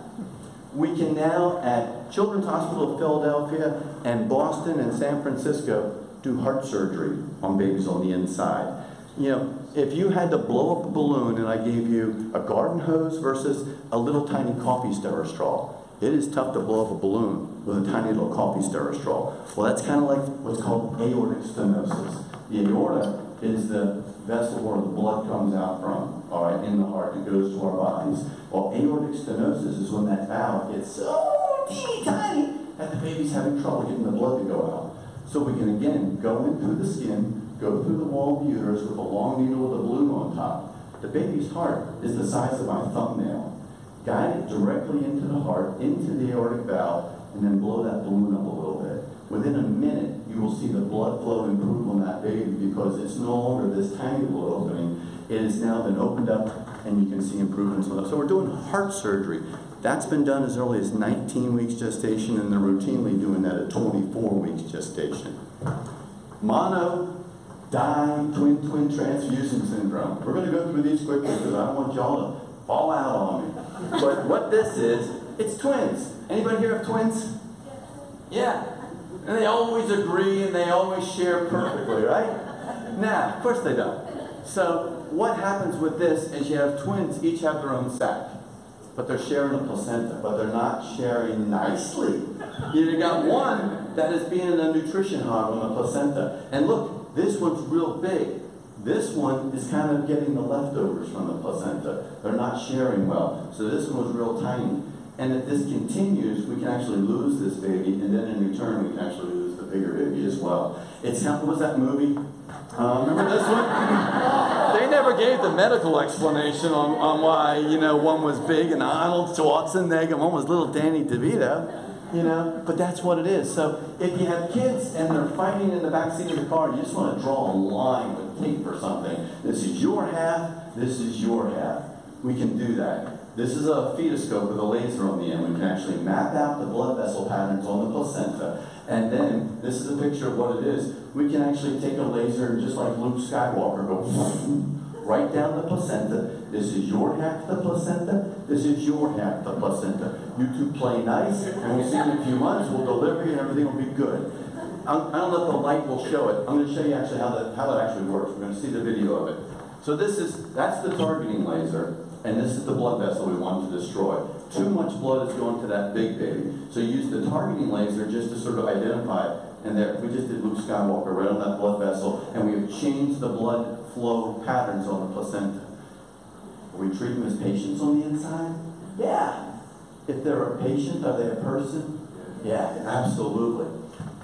We can now, at Children's Hospital of Philadelphia and Boston and San Francisco, do heart surgery on babies on the inside. You know, if you had to blow up a balloon and I gave you a garden hose versus a little tiny coffee stirrer straw, it is tough to blow up a balloon with a tiny little coffee stirrer straw. Well, that's kind of like what's called aortic stenosis. The aorta is the vessel where the blood comes out from, all right, in the heart. It goes to our bodies. Well, aortic stenosis is when that valve gets so teeny tiny that the baby's having trouble getting the blood to go out. So we can again go in through the skin, go through the wall of the uterus with a long needle with a balloon on top. The baby's heart is the size of my thumbnail. Guide it directly into the heart, into the aortic valve, and then blow that balloon up a little bit. Within a minute, you will see the blood flow improve on that baby because it's no longer this tiny little opening. It has now been opened up, and you can see improvements on it. So we're doing heart surgery. That's been done as early as 19 weeks gestation, and they're routinely doing that at 24 weeks gestation. Mono, di, twin, twin transfusion syndrome. We're going to go through these quickly because I don't want y'all to fall out on me. But what this is, it's twins. Anybody here have twins? Yeah. And they always agree and they always share perfectly, right? Now, of course they don't. So what happens with this is you have twins, each have their own sac. But they're sharing a placenta, but they're not sharing nicely. You've got one that is being a nutrition hog on the placenta. And look, this one's real big. This one is kind of getting the leftovers from the placenta. They're not sharing well. So this one was real tiny. And if this continues, we can actually lose this baby, and then in return, we can actually lose the bigger baby as well. It's what was that movie? Uh, remember this one? they never gave the medical explanation on, on why, you know, one was big and Arnold Schwarzenegger, and one was little Danny DeVito. You know, but that's what it is. So if you have kids and they're fighting in the back seat of the car, you just want to draw a line with tape or something. This is your half, this is your half. We can do that. This is a fetoscope with a laser on the end. We can actually map out the blood vessel patterns on the placenta. And then, this is a picture of what it is. We can actually take a laser and just like Luke Skywalker, go right down the placenta. This is your half the placenta. This is your half the placenta. You two play nice, and we'll see in a few months. We'll deliver you, and everything will be good. I'm, I don't know if the light will show it. I'm going to show you actually how that how that actually works. We're going to see the video of it. So this is that's the targeting laser. And this is the blood vessel we want to destroy. Too much blood is going to that big baby. So you use the targeting laser just to sort of identify it. And there, we just did Luke Skywalker right on that blood vessel, and we have changed the blood flow patterns on the placenta. Are we treating them as patients on the inside? Yeah. If they're a patient, are they a person? Yeah, absolutely.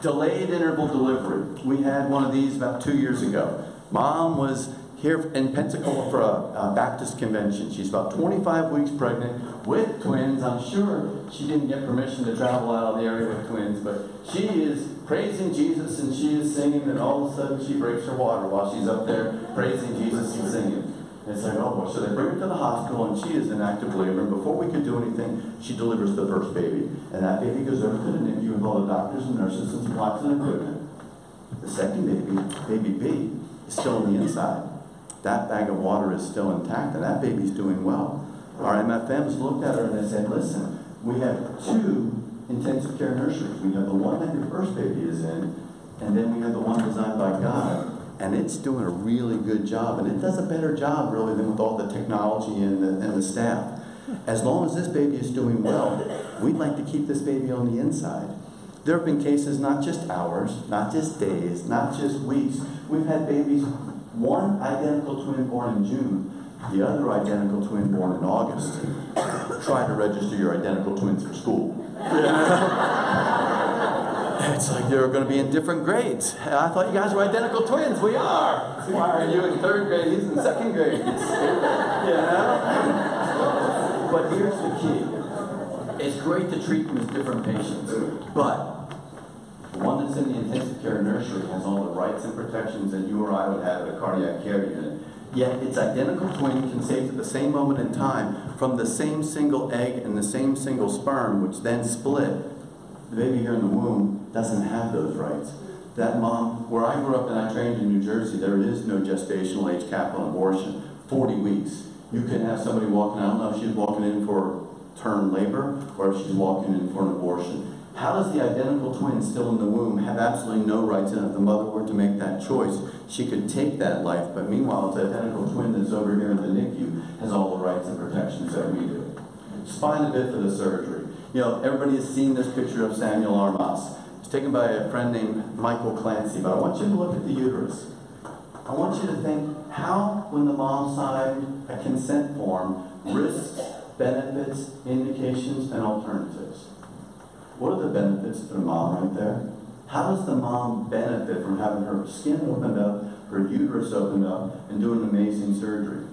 Delayed interval delivery. We had one of these about two years ago. Mom was here in Pensacola for a, a, Baptist convention. She's about 25 weeks pregnant with twins. I'm sure she didn't get permission to travel out of the area with twins, but she is praising Jesus and she is singing, and all of a sudden she breaks her water while she's up there praising Jesus and singing. And it's like, oh boy. So they bring her to the hospital and she is in active labor. And before we could do anything, she delivers the first baby. And that baby goes over to the NICU with all the doctors and nurses and supplies and equipment. The second baby, baby B, is still on the inside that bag of water is still intact and that baby's doing well. Our MFMs looked at her and they said, listen, we have two intensive care nurseries. We have the one that your first baby is in, and then we have the one designed by God. And it's doing a really good job. And it does a better job, really, than with all the technology and the, and the staff. As long as this baby is doing well, we'd like to keep this baby on the inside. There have been cases, not just hours, not just days, not just weeks. We've had babies, one identical twin born in June, the other identical twin born in August. Try to register your identical twins for school. It's like they're going to be in different grades. I thought you guys were identical twins. We are. Why are you in third grade? He's in second grade. You know? But here's the key. It's great to treat them as different patients, but the one that's in the intensive care nursery has all the rights and protections that you or I would have at a cardiac care unit. Yet its identical twin conceived at the same moment in time from the same single egg and the same single sperm, which then split. The baby here in the womb doesn't have those rights. That mom, where I grew up and I trained in New Jersey, there is no gestational age cap on abortion. 40 weeks. You can have somebody walking, I don't know if she's walking in for term labor or if she's walking in for an abortion. How does the identical twin still in the womb have absolutely no rights? And if the mother were to make that choice, she could take that life. But meanwhile, the identical twin that's over here in the NICU has all the rights and protections that we do. Spina bifida surgery. You know, everybody has seen this picture of Samuel Armas. It's taken by a friend named Michael Clancy. But I want you to look at the uterus. I want you to think how, when the mom signed a consent form, risks, benefits, indications, and alternatives. What are the benefits to the mom right there? How does the mom benefit from having her skin opened up, her uterus opened up, and doing amazing surgery?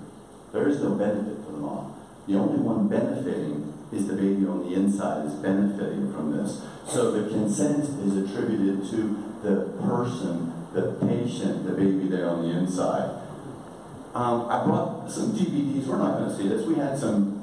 There is no benefit for the mom. The only one benefiting is the baby on the inside is benefiting from this. So the consent is attributed to the person, the patient, the baby there on the inside. Um, I brought some DVDs. We're not going to see this. We had some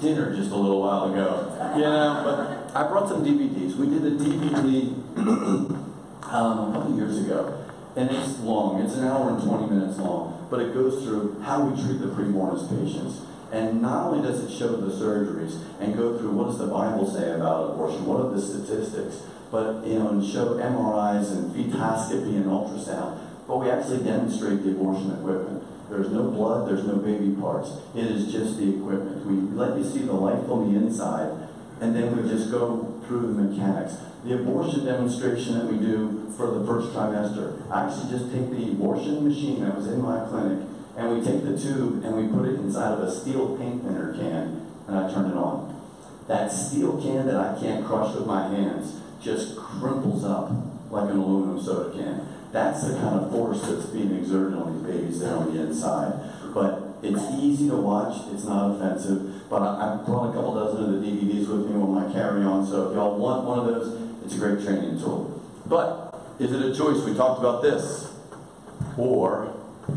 dinner just a little while ago. You know, but I brought some DVDs. We did a DVD um, a couple years ago, and it's long. It's an hour and 20 minutes long, but it goes through how we treat the preborn as patients. And not only does it show the surgeries and go through what does the Bible say about abortion, what are the statistics, but you know, and show MRIs and fetoscopy and ultrasound, but we actually demonstrate the abortion equipment. There's no blood, there's no baby parts. It is just the equipment. We let you see the life on the inside, and then we just go through the mechanics. The abortion demonstration that we do for the first trimester, I actually just take the abortion machine that was in my clinic, and we take the tube and we put it inside of a steel paint thinner can, and I turn it on. That steel can that I can't crush with my hands just crimples up like an aluminum soda can. That's the kind of force that's being exerted on these babies there on the inside. But it's easy to watch, it's not offensive. But I, I brought a couple dozen of the DVDs with me on my carry-on, so if y'all want one of those, it's a great training tool. But is it a choice? We talked about this. Or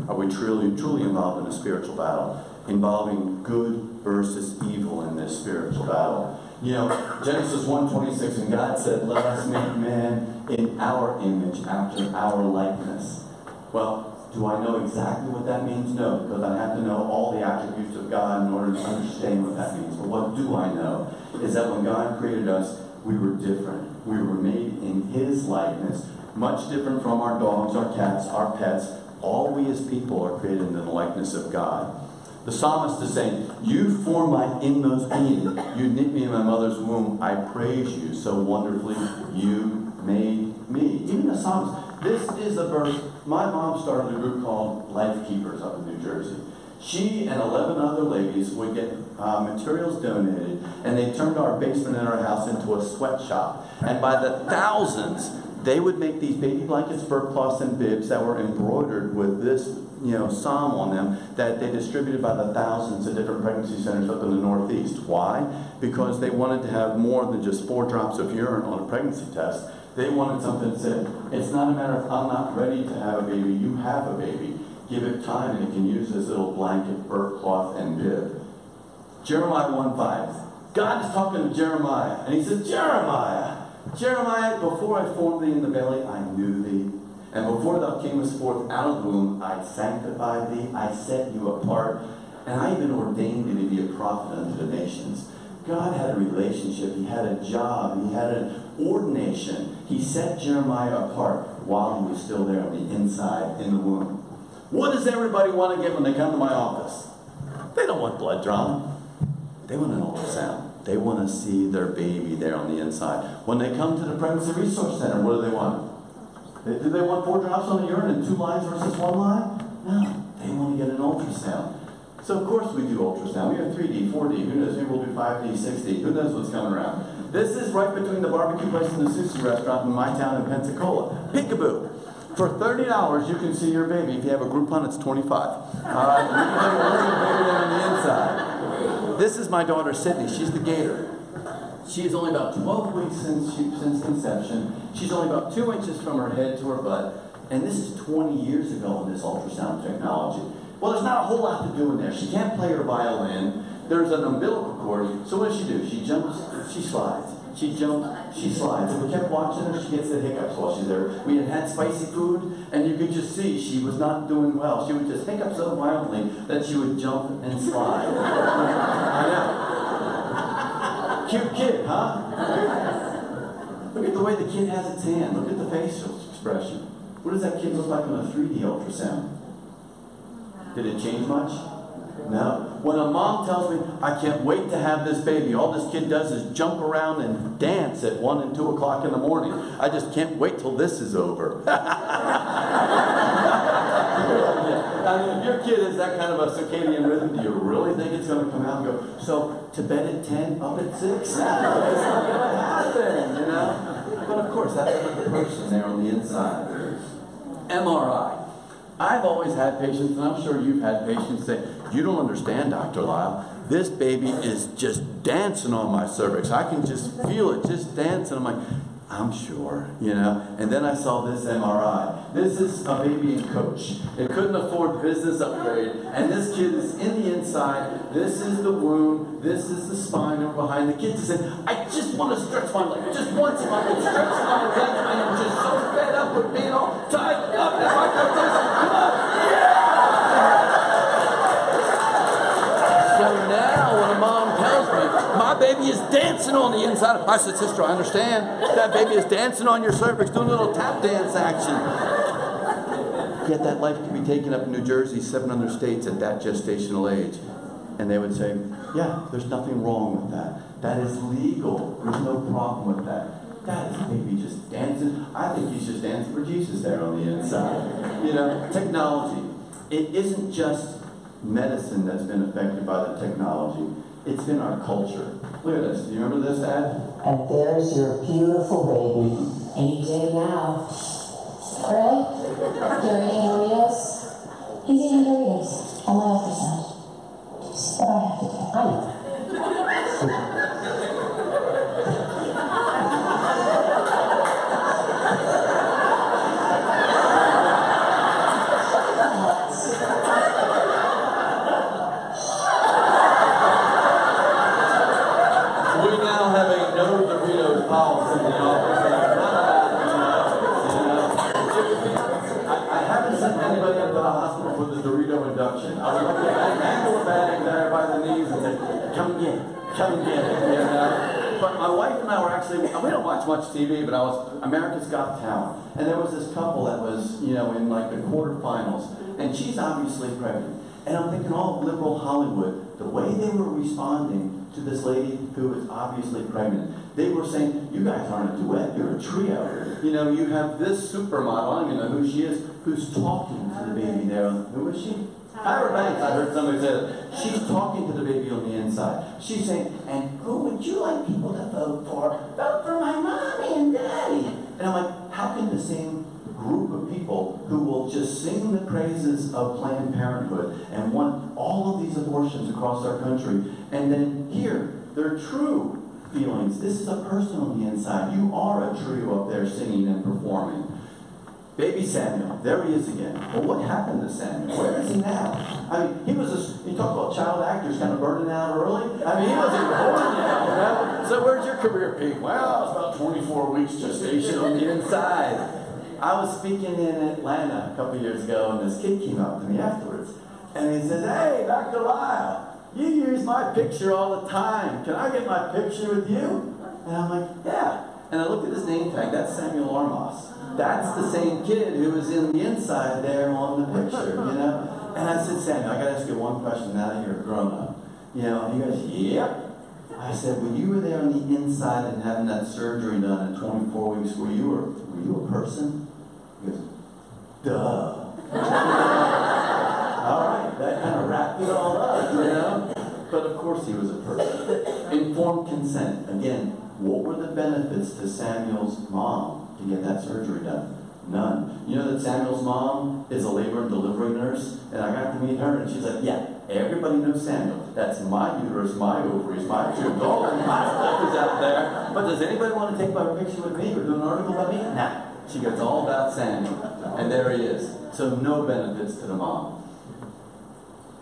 are we truly, truly involved in a spiritual battle, involving good versus evil in this spiritual battle? You know, Genesis 1:26, and God said, "Let us make man in our image, after our likeness." Well, do I know exactly what that means? No, because I have to know all the attributes of God in order to understand what that means. But what do I know is that when God created us, we were different. We were made in His likeness, much different from our dogs, our cats, our pets. All we as people are created in the likeness of God. The psalmist is saying, You form my inmost being. You knit me in my mother's womb. I praise you so wonderfully. You made me. Even the psalmist. This is the verse. My mom started a group called Life Keepers up in New Jersey. She and 11 other ladies would get uh, materials donated, and they turned our basement in our house into a sweatshop. And by the thousands, they would make these baby blankets, fur cloths, and bibs that were embroidered with this, you know, psalm on them that they distributed by the thousands at different pregnancy centers up in the Northeast. Why? Because they wanted to have more than just four drops of urine on a pregnancy test. They wanted something that said, it's not a matter of I'm not ready to have a baby, you have a baby. Give it time and it can use this little blanket, fur cloth, and bib. Jeremiah 1.5. God is talking to Jeremiah, and he says, Jeremiah, Jeremiah, before I formed thee in the belly, I knew thee. And before thou camest forth out of the womb, I sanctified thee, I set you apart, and I even ordained thee to be a prophet unto the nations. God had a relationship, he had a job, he had an ordination. He set Jeremiah apart while he was still there on the inside in the womb. What does everybody want to get when they come to my office? They don't want blood drawn. They want an ultrasound. They want to see their baby there on the inside. When they come to the Pregnancy Resource Center, what do they want? Do they want four drops on the urine and two lines versus one line? No, they want to get an ultrasound. So of course we do ultrasound. We have 3D, 4D. Who knows? Maybe we'll do 5D, 6D. Who knows what's coming around? This is right between the barbecue place and the sushi restaurant in my town in Pensacola. Peekaboo. For thirty dollars, you can see your baby. If you have a Groupon, it's twenty-five. All right, you can baby there on the inside. This is my daughter Sydney. She's the gator. She is only about 12 weeks since, she, since conception. She's only about two inches from her head to her butt. And this is 20 years ago in this ultrasound technology. Well, there's not a whole lot to do in there. She can't play her violin. There's an umbilical cord. So what does she do? She jumps, she slides. She jumps, she slides. And we kept watching her. She gets the hiccups while she's there. We had had spicy food, and you could just see she was not doing well. She would just hiccup so violently that she would jump and slide. I know. Cute kid, huh? Look at the way the kid has its hand. Look at the facial expression. What does that kid look like on a 3D ultrasound? Did it change much? No. When a mom tells me, I can't wait to have this baby, all this kid does is jump around and dance at 1 and 2 o'clock in the morning. I just can't wait till this is over. I mean, if your kid is that kind of a circadian rhythm, do you really think it's going to come out and go, so to bed at 10, up at 6? No, it's not going to happen, you know? But of course, that's another person there on the inside. MRI. I've always had patients, and I'm sure you've had patients say, You don't understand, Dr. Lile. This baby is just dancing on my cervix. I can just feel it just dancing. I'm like, I'm sure, you know. And then I saw this MRI. This is a baby in coach. It couldn't afford business upgrade. And this kid is in the inside. This is the womb. This is the spine over behind. The kid said, I just want to stretch my leg. Just once if I could stretch my leg. I am just so fed up with being all tied up. If I could just, baby is dancing on the inside, I said, sister, I understand. That baby is dancing on your cervix, doing a little tap dance action. Yet that life can be taken up in New Jersey, seven other states at that gestational age. And they would say, yeah, there's nothing wrong with that. That is legal. There's no problem with that. That is baby just dancing. I think he's just dancing for Jesus there on the inside. You know, technology. It isn't just medicine that's been affected by the technology. It's been our culture. Look at this. Do you remember this ad? And there's your beautiful baby. Any day now. Really? You're eating Doritos? He's eating Doritos on my ultrasound. What do I have to do? I know. Watch much TV, but I was, America's Got Talent. And there was this couple that was, you know, in like the quarterfinals. And she's obviously pregnant. And I'm thinking all of liberal Hollywood, the way they were responding to this lady who was obviously pregnant, they were saying, you guys aren't a duet, you're a trio. You know, you have this supermodel, I don't even know who she is, who's talking to the baby there. Who is she? Tyra Banks, I heard somebody say that. She's talking to the baby on the inside. She's saying, and who would you like people to vote for? Vote for my mommy and daddy. And I'm like, how can the same group of people who will just sing the praises of Planned Parenthood and want all of these abortions across our country, and then here, their true feelings. This is a person on the inside. You are a trio up there singing and performing. Baby Samuel, there he is again. Well, what happened to Samuel? Where is he now? I mean, he was a, you talk about child actors kind of burning out early. I mean, he wasn't born yet, you know? So where's your career peak? Well, it's about 24 weeks gestation on the inside. I was speaking in Atlanta a couple years ago, and this kid came up to me afterwards, and he says, "Hey, Dr. Lile, you use my picture all the time. Can I get my picture with you?" And I'm like, "Yeah." And I looked at his name tag. That's Samuel Armas. That's the same kid who was in the inside there on the picture, you know. And I said, Samuel, I got to ask you one question now that you're a grown up. You know, he goes, yep. I said, when you were there on the inside and having that surgery done at 24 weeks, were you a, were you a person? He goes, duh. all right, that kind of wrapped it all up, you know? But of course he was a person. Informed consent. Again, what were the benefits to Samuel's mom to get that surgery done? None. You know that Samuel's mom is a labor and delivery nurse? And I got to meet her and she's like, yeah, everybody knows Samuel. That's my uterus, my ovaries, my tubes, all my stuff is out there. But does anybody want to take my picture with me or do an article about me? Nah. She gets all about Samuel. And there he is. So no benefits to the mom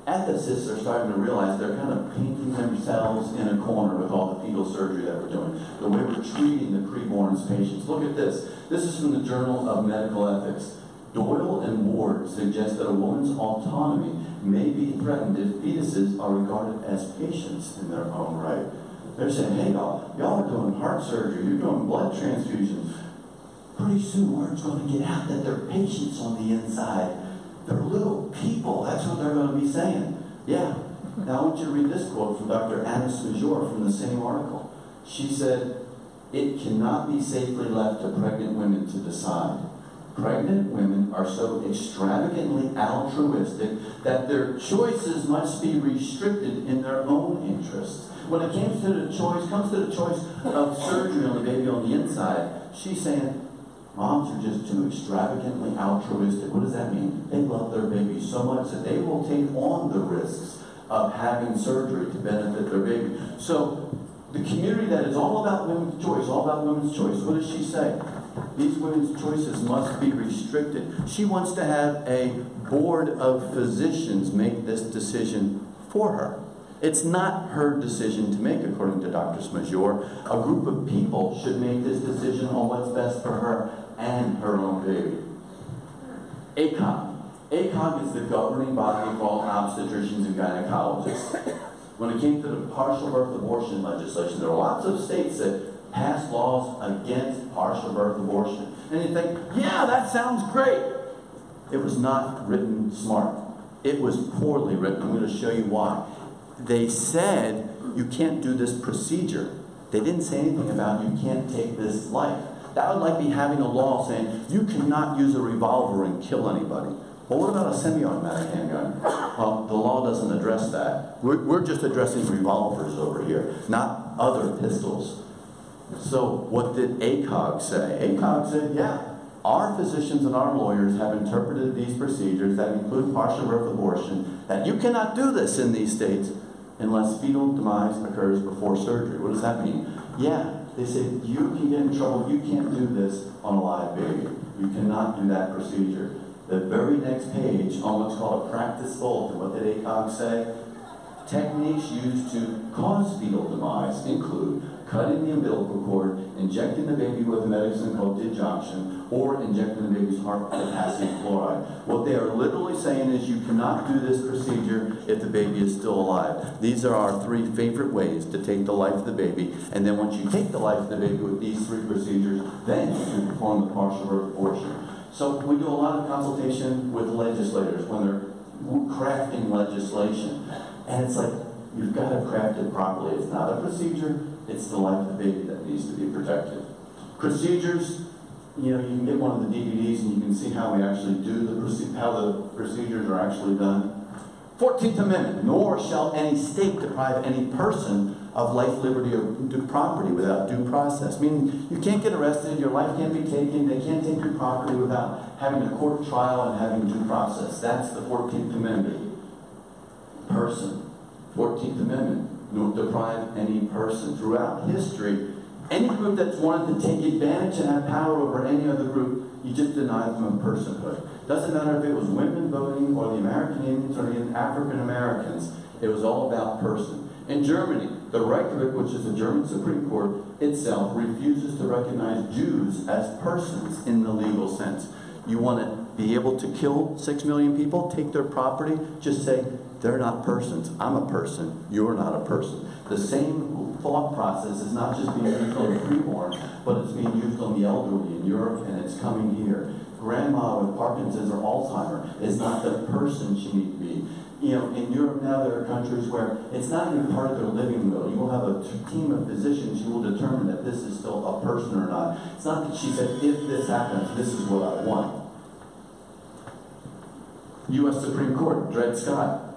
ethicists are starting to realize they're kind of painting themselves in a corner with all the fetal surgery that we're doing, the way we're treating the preborn's patients. Look at this. This is from the Journal of Medical Ethics. Doyle and Ward suggest that a woman's autonomy may be threatened if fetuses are regarded as patients in their own right. They're saying, hey, y'all, y'all are doing heart surgery, you're doing blood transfusions. Pretty soon, word's going to get out that they're patients on the inside. They're little people. That's what they're going to be saying. Yeah. Now I want you to read this quote from Dr. Anna Smajdor from the same article. She said, It cannot be safely left to pregnant women to decide. Pregnant women are so extravagantly altruistic that their choices must be restricted in their own interests. When it comes to the choice, comes to the choice of surgery on the baby on the inside, she's saying, Moms are just too extravagantly altruistic. What does that mean? They love their baby so much that they will take on the risks of having surgery to benefit their baby. So the community that is all about women's choice, all about women's choice, what does she say? These women's choices must be restricted. She wants to have a board of physicians make this decision for her. It's not her decision to make, according to Dr. Smajdor. A group of people should make this decision on what's best for her and her own baby. ACOG. ACOG is the governing body for all obstetricians and gynecologists. When it came to the partial birth abortion legislation, there are lots of states that pass laws against partial birth abortion. And you think, yeah, that sounds great. It was not written smart. It was poorly written. I'm going to show you why. They said you can't do this procedure. They didn't say anything about you can't take this life. That would like be having a law saying you cannot use a revolver and kill anybody. Well, what about a semi-automatic handgun? Well, the law doesn't address that. We're, we're just addressing revolvers over here, not other pistols. So what did ACOG say? ACOG said, yeah, our physicians and our lawyers have interpreted these procedures that include partial birth abortion, that you cannot do this in these states unless fetal demise occurs before surgery. What does that mean? Yeah, they said you can get in trouble, you can't do this on a live baby. You cannot do that procedure. The very next page on what's called a practice bulletin, what did ACOG say? Techniques used to cause fetal demise include cutting the umbilical cord, injecting the baby with a medicine called digoxin, or injecting the baby's heart with potassium chloride. What they are literally saying is you cannot do this procedure if the baby is still alive. These are our three favorite ways to take the life of the baby. And then once you take the life of the baby with these three procedures, then you can perform the partial birth abortion. So we do a lot of consultation with legislators when they're crafting legislation. And it's like, you've got to craft it properly. It's not a procedure, it's the life of the baby that needs to be protected. Procedures, you know, you can get one of the DVDs and you can see how we actually do the how the procedures are actually done. 14th Amendment, nor shall any state deprive any person of life, liberty, or property without due process. Meaning, you can't get arrested, your life can't be taken, they can't take your property without having a court trial and having due process. That's the 14th Amendment. Person. 14th Amendment, nor deprive any person. Throughout history, any group that's wanted to take advantage and have power over any other group, you just deny them a personhood. Doesn't matter if it was women voting or the American Indians or the African Americans, it was all about person. In Germany, the Reichsgericht, which is the German Supreme Court itself, refuses to recognize Jews as persons in the legal sense. You want to be able to kill six million people, take their property, just say, they're not persons. I'm a person. You're not a person. The same thought process is not just being used on the preborn, but it's being used on the elderly in Europe and it's coming here. Grandma with Parkinson's or Alzheimer is not the person she needs to be. You know, in Europe now, there are countries where it's not even part of their living will. You will have a team of physicians who will determine that this is still a person or not. It's not that she said, if this happens, this is what I want. U.S. Supreme Court, Dred Scott.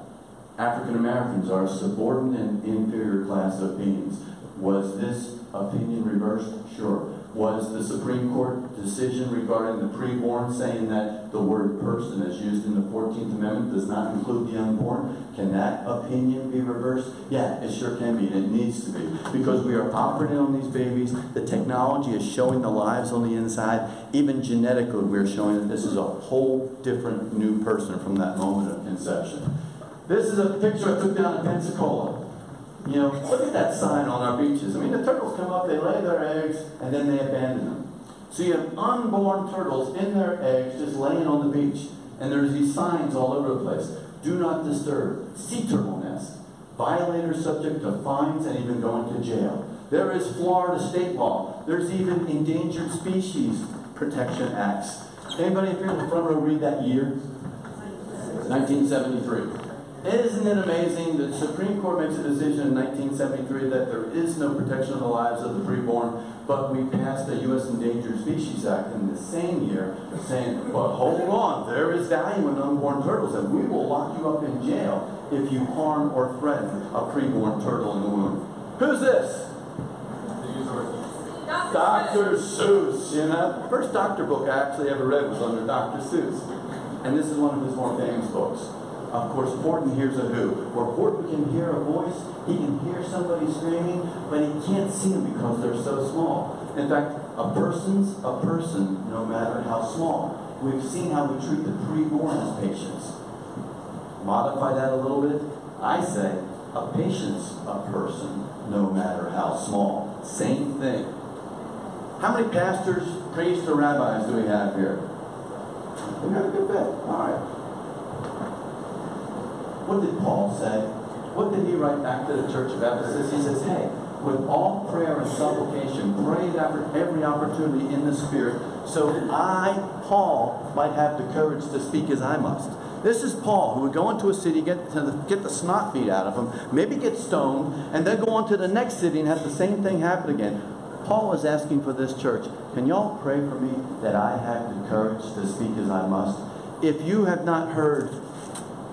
African Americans are a subordinate and inferior class of beings. Was this opinion reversed? Sure. Was the Supreme Court decision regarding the preborn saying that the word person as used in the 14th Amendment does not include the unborn? Can that opinion be reversed? Yeah, it sure can be, and it needs to be. Because we are operating on these babies, the technology is showing the lives on the inside. Even genetically, we're showing that this is a whole different new person from that moment of conception. This is a picture I took down in Pensacola. You know, look at that sign on our beaches. I mean, the turtles come up, they lay their eggs, and then they abandon them. So you have unborn turtles in their eggs just laying on the beach. And there's these signs all over the place. Do not disturb. Sea turtle nest. Violators subject to fines and even going to jail. There is Florida state law. There's even Endangered Species Protection Acts. Anybody up here in the front row read that year? 1973. Isn't it amazing that the Supreme Court makes a decision in 1973 that there is no protection of the lives of the preborn, but we passed the U.S. Endangered Species Act in the same year saying, but hold on, there is value in unborn turtles, and we will lock you up in jail if you harm or threaten a preborn turtle in the womb. Who's this? Dr. Seuss, you know. First doctor book I actually ever read was under Dr. Seuss. And this is one of his more famous books. Of course, Horton hears a who. Where Horton can hear a voice, he can hear somebody screaming, but he can't see them because they're so small. In fact, a person's a person, no matter how small. We've seen how we treat the preborn as patients. Modify that a little bit. I say, a patient's a person, no matter how small. Same thing. How many pastors, priests, or rabbis do we have here? We got a good bit. All right. What did Paul say? What did he write back to the church of Ephesus? He says, hey, with all prayer and supplication, pray after every opportunity in the Spirit, so I, Paul, might have the courage to speak as I must. This is Paul, who would go into a city, get, to the, get the snot beat out of him, maybe get stoned, and then go on to the next city and have the same thing happen again. Paul is asking for this church, can y'all pray for me that I have the courage to speak as I must? If you have not heard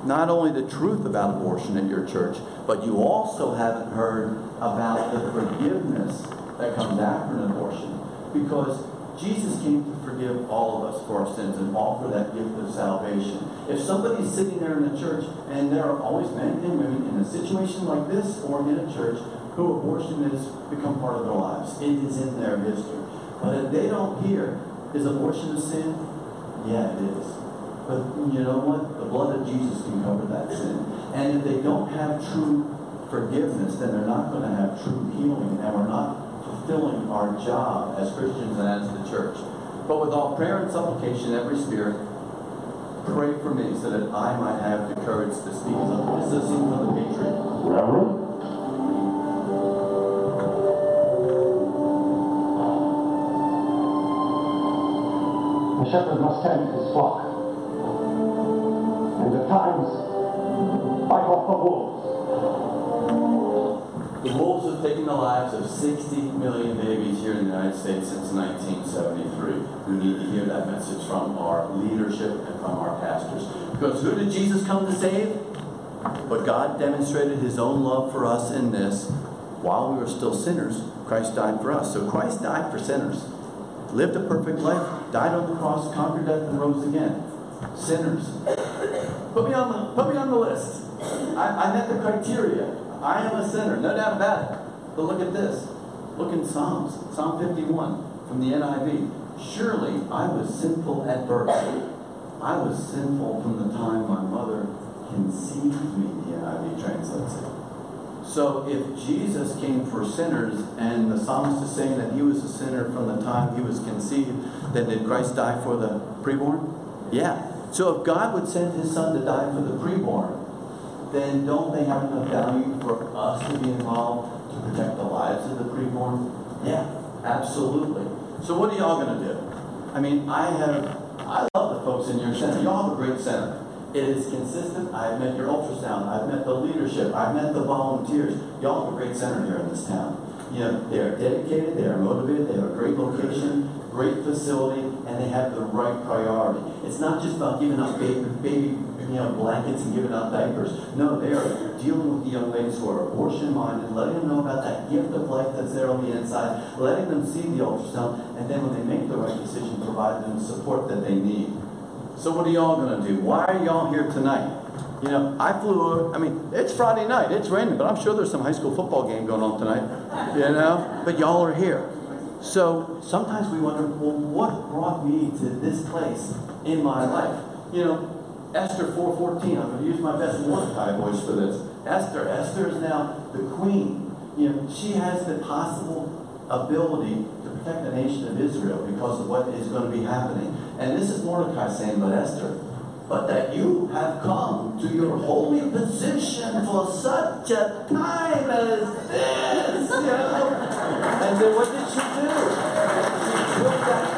not only the truth about abortion at your church, but you also haven't heard about the forgiveness that comes after an abortion. Because Jesus came to forgive all of us for our sins and offer that gift of salvation. If somebody's sitting there in the church, and there are always men and women in a situation like this or in a church who abortion has become part of their lives. It is in their history. But if they don't hear, is abortion a sin? Yeah, it is. But you know what? The blood of Jesus can cover that sin. And if they don't have true forgiveness, then they're not going to have true healing, and we're not fulfilling our job as Christians and as the church. But with all prayer and supplication, every spirit, pray for me so that I might have the courage to speak. This is a scene from the Patriot. Reverend? The shepherd must tend his flock. Times, the wolves. The wolves have taken the lives of 60 million babies here in the United States since 1973. We need to hear that message from our leadership and from our pastors. Because who did Jesus come to save? But God demonstrated his own love for us in this. While we were still sinners, Christ died for us. So Christ died for sinners. Lived a perfect life, died on the cross, conquered death, and rose again. Sinners. Put me on the, put me on the list. I, I met the criteria. I am a sinner, no doubt about it. But look at this. Look in Psalms, Psalm 51 from the NIV. Surely I was sinful at birth. I was sinful from the time my mother conceived me, the NIV translates it. So if Jesus came for sinners and the psalmist is saying that he was a sinner from the time he was conceived, then did Christ die for the preborn? Yeah. So if God would send his son to die for the preborn, then don't they have enough value for us to be involved to protect the lives of the preborn? Yeah, absolutely. So what are y'all going to do? I mean, I have, I love the folks in your center. Y'all have a great center. It is consistent. I've met your ultrasound. I've met the leadership. I've met the volunteers. Y'all have a great center here in this town. You know, they are dedicated, they are motivated, they have a great location, great facility, and they have the right priority. It's not just about giving out baby, baby you know, blankets and giving out diapers. No, they are dealing with the young ladies who are abortion minded, letting them know about that gift of life that's there on the inside, letting them see the ultrasound, and then when they make the right decision, provide them the support that they need. So what are y'all gonna do? Why are y'all here tonight? You know, I flew, I mean, it's Friday night, it's raining, but I'm sure there's some high school football game going on tonight, you know? But y'all are here. So sometimes we wonder, well, what brought me to this place in my life? You know, Esther 4.14, I'm gonna use my best Mordecai voice for this. Esther, Esther is now the queen. You know, she has the possible ability to protect the nation of Israel because of what is going to be happening. And this is Mordecai saying about Esther, but that you have come to your holy position for such a time as this. You know? And then what did she do? She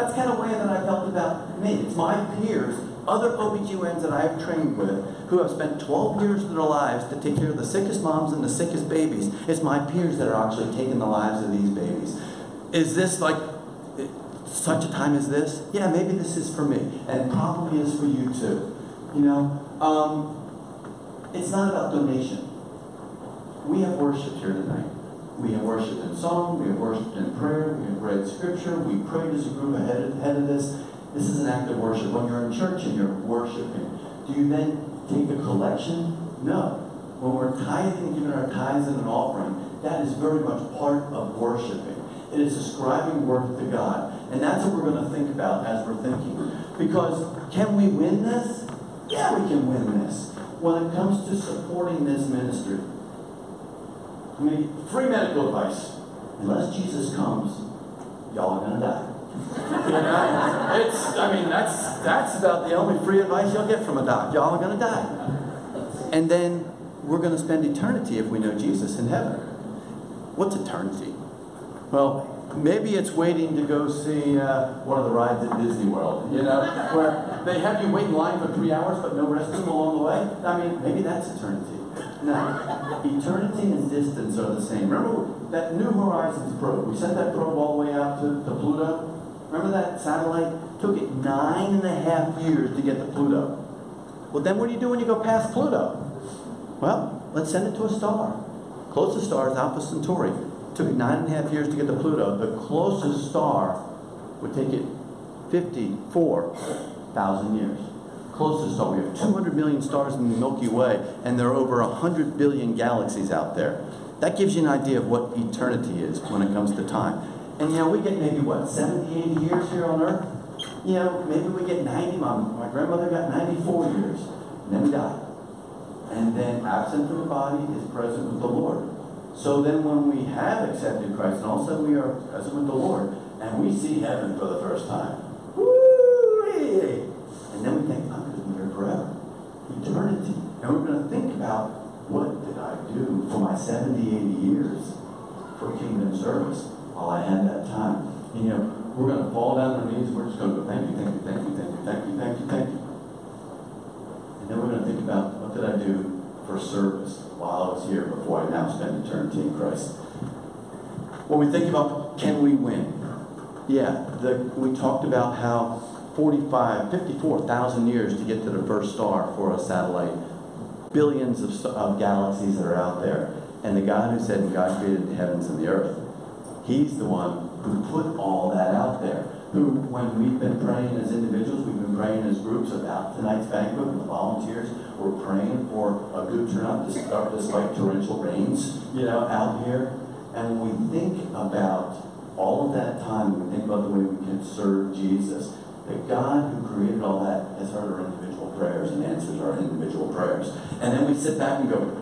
that's kind of way that I felt about me. It's my peers, other OBGYNs that I have trained with, who have spent 12 years of their lives to take care of the sickest moms and the sickest babies. It's my peers that are actually taking the lives of these babies. Is this like such a time as this? Yeah, maybe this is for me, and probably is for you too. You know, um, it's not about donation. We have worshiped here tonight. We have worshiped in song, we have worshiped in prayer, we have read scripture, we prayed as a group ahead of, ahead of this. This is an act of worship. When you're in church and you're worshiping, do you then take a collection? No. When we're tithing giving our tithes and an offering, that is very much part of worshiping. It is ascribing worth to God. And that's what we're going to think about as we're thinking. Because can we win this? Yeah, we can win this. When it comes to supporting this ministry, I mean, free medical advice. Unless Jesus comes, y'all are gonna die. You know, it's. I mean, that's that's about the only free advice you'll get from a doc. Y'all are gonna die, and then we're gonna spend eternity if we know Jesus in heaven. What's eternity? Well, maybe it's waiting to go see uh, one of the rides at Disney World. You know, where they have you wait in line for three hours but no restroom along the way. I mean, maybe that's eternity. No, eternity and distance are the same. Remember that New Horizons probe? We sent that probe all the way out to, to Pluto. Remember that satellite? Took it nine and a half years to get to Pluto. Well, then what do you do when you go past Pluto? Well, let's send it to a star. Closest star is Alpha Centauri. Took it nine and a half years to get to Pluto. The closest star would take it 54,000 years closest star. We have 200 million stars in the Milky Way, and there are over 100 billion galaxies out there. That gives you an idea of what eternity is when it comes to time. And you know, we get maybe what, 70, 80 years here on Earth? You know, maybe we get 90. My, my grandmother got 94 years, and then we die. And then absent from the body is present with the Lord. So then when we have accepted Christ, and all of a sudden we are present with the Lord, and we see heaven for the first time. Woo! And then we think, I'm going to be here forever. Eternity. And we're going to think about what did I do for my 70, 80 years for kingdom service while I had that time. And, you know, we're going to fall down on our knees. We're just going to go, thank you, thank you, thank you, thank you, thank you, thank you, thank you. And then we're going to think about what did I do for service while I was here before I now spend eternity in Christ. When we think about can we win? Yeah, the, we talked about how 45, 54,000 years to get to the first star for a satellite. Billions of, of galaxies that are out there. And the God who said, God created the heavens and the earth, He's the one who put all that out there. Who, when we've been praying as individuals, we've been praying as groups about tonight's banquet with the volunteers, we're praying for a good turnout despite, despite torrential rains, you know, out here. And when we think about all of that time, we think about the way we can serve Jesus, the God who created all that has heard our individual prayers and answers our individual prayers. And then we sit back and go,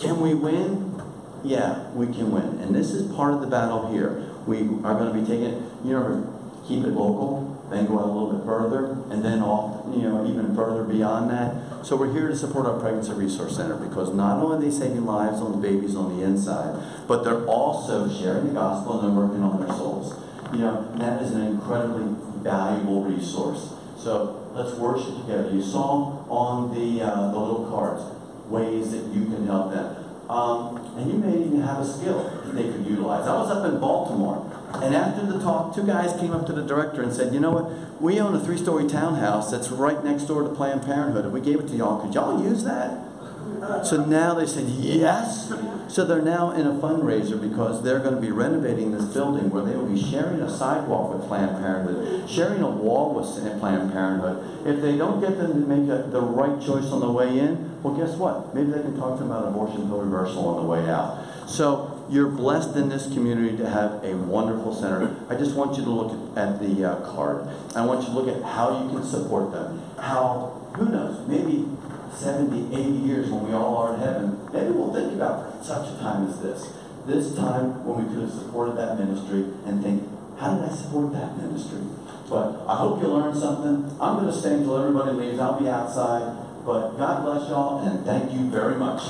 can we win? Yeah, we can win. And this is part of the battle here. We are going to be taking, you know, keep it local, then go out a little bit further, and then off, you know, even further beyond that. So we're here to support our Pregnancy Resource Center because not only are they saving lives on the babies on the inside, but they're also sharing the gospel and they're working on their souls. You know, that is an incredibly valuable resource. So let's worship together. You saw on the, uh, the little cards ways that you can help them. Um, and you may even have a skill that they could utilize. I was up in Baltimore, and after the talk, two guys came up to the director and said, You know what? We own a three story townhouse that's right next door to Planned Parenthood, and we gave it to y'all. Could y'all use that? So now they said yes. So they're now in a fundraiser because they're going to be renovating this building where they will be sharing a sidewalk with Planned Parenthood, sharing a wall with Planned Parenthood. If they don't get them to make a, the right choice on the way in, well, guess what? Maybe they can talk to them about abortion pill reversal on the way out. So you're blessed in this community to have a wonderful center. I just want you to look at, the uh, card. I want you to look at how you can support them. How, who knows, maybe 70, 80 years when we all are in heaven, maybe we'll think about such a time as this. This time when we could have supported that ministry and think, how did I support that ministry? But I hope you learned something. I'm going to stay until everybody leaves. I'll be outside. But God bless y'all and thank you very much.